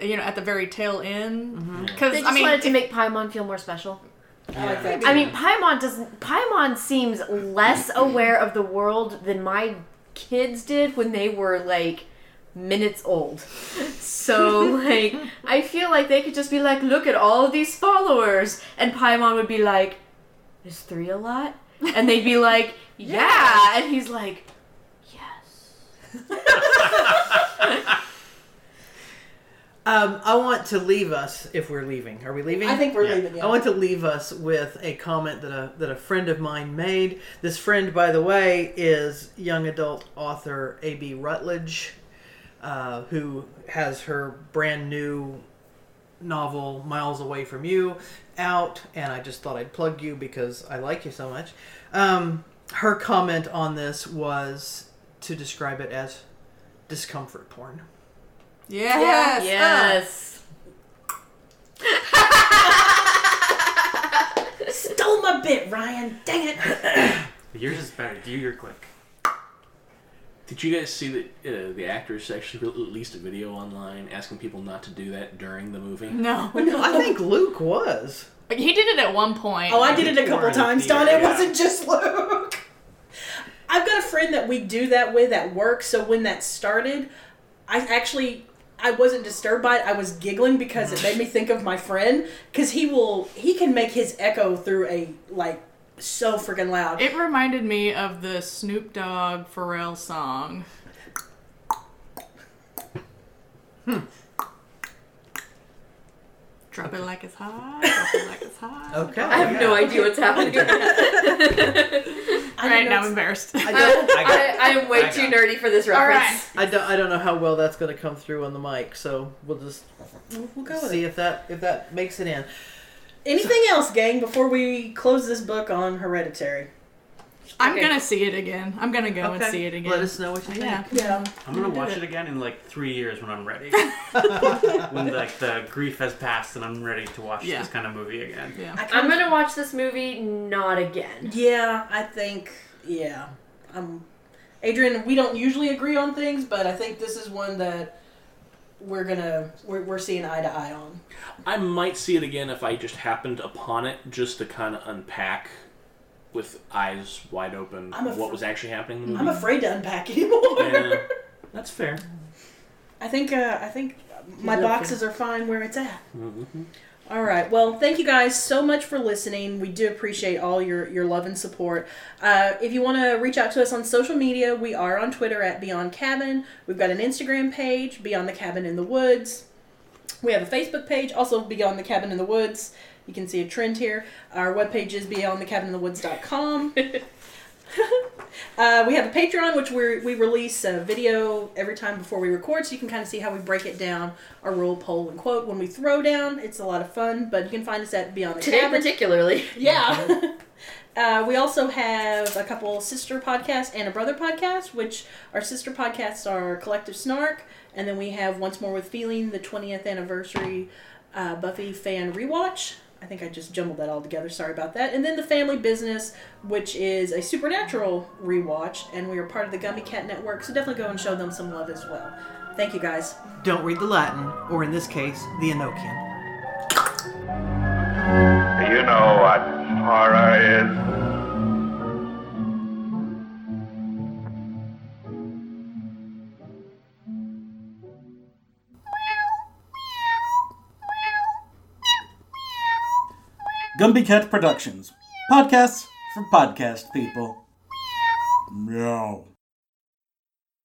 you know, at the very tail end? Mm-hmm. Because They just I mean, wanted to make Paimon feel more special. I like. I mean, Paimon doesn't. Paimon seems less aware of the world than my kids did when they were like minutes old. So <laughs> like, I feel like they could just be like, "Look at all of these followers," and Paimon would be like, "Is three a lot?" And they'd be like, <laughs> "Yeah," and he's like, "Yes." <laughs> Um, I want to leave us if we're leaving. Are we leaving? I think we're Yeah. leaving. Yeah. I want to leave us with a comment that a that a friend of mine made. This friend, by the way, is young adult author A.B. Rutledge, uh, who has her brand new novel "Miles Away from You" out, and I just thought I'd plug you because I like you so much. Um, her comment on this was to describe it as discomfort porn. Yes. Yes. <laughs> Stole my bit, Ryan. Dang it. <coughs> Yours is better. Do your quick. Did you guys see that uh, the actors actually released a video online asking people not to do that during the movie? No. <laughs> no, I think Luke was. He did it at one point. Oh, I did it a couple were in the times, Don. theater, It yeah. wasn't just Luke. I've got a friend that we do that with at work. So when that started, I actually I wasn't disturbed by it. I was giggling because it made me think of my friend because he will he can make his echo through a like so freaking loud. It reminded me of the Snoop Dogg Pharrell song. Hmm. Drop it like it's hot. Drop it like it's hot. <laughs> Okay. I have no idea what's happening. <laughs> <laughs> I Right now, I'm embarrassed. I don't, I I, I am way I too got nerdy for this reference. right. I don't, I don't know how well that's going to come through on the mic, so we'll just We'll, we'll go with see it. if that if that makes it in. Anything else, gang? Before we close this book on Hereditary. I'm Okay. gonna see it again. I'm gonna go and Okay. see it again. Let us know what you think. Yeah. Yeah. I'm gonna do watch it. it again in like three years when I'm ready. <laughs> <laughs> when like the grief has passed and I'm ready to watch Yeah. this kind of movie again. Yeah. I I'm gonna watch this movie not again. Yeah, I think yeah. Um, Adrian, we don't usually agree on things, but I think this is one that we're gonna we're, we're seeing eye to eye on. I might see it again if I just happened upon it, just to kind of unpack with eyes wide open I'm a what was actually happening. In the I'm afraid to unpack anymore. Yeah, <laughs> that's fair. I think uh, I think my looking. boxes are fine where it's at. Mhm. All right. Well, thank you guys so much for listening. We do appreciate all your, your love and support. Uh, if you want to reach out to us on social media, we are on Twitter at Beyond Cabin. We've got an Instagram page, Beyond the Cabin in the Woods. We have a Facebook page, also Beyond the Cabin in the Woods. You can see a trend here. Our webpage is beyondthecabininthewoods.com. <laughs> <laughs> Uh, we have a Patreon, which we we release a video every time before we record, so you can kind of see how we break it down, our rule, poll, and quote. When we throw down, it's a lot of fun, but you can find us at Beyond the Today Cabin. particularly. <laughs> Yeah. uh, we also have a couple sister podcasts and a brother podcast, which our sister podcasts are Collective Snark, and then we have Once More with Feeling, the 20th anniversary uh, Buffy fan rewatch. I think I just jumbled that all together. Sorry about that. And then the Family Business, which is a supernatural rewatch, and we are part of the Gummy Cat Network, so definitely go and show them some love as well. Thank you guys. Don't read the Latin, or in this case, the Enochian. You know what horror is? Gumby Cat Productions. Podcasts for podcast people. Meow.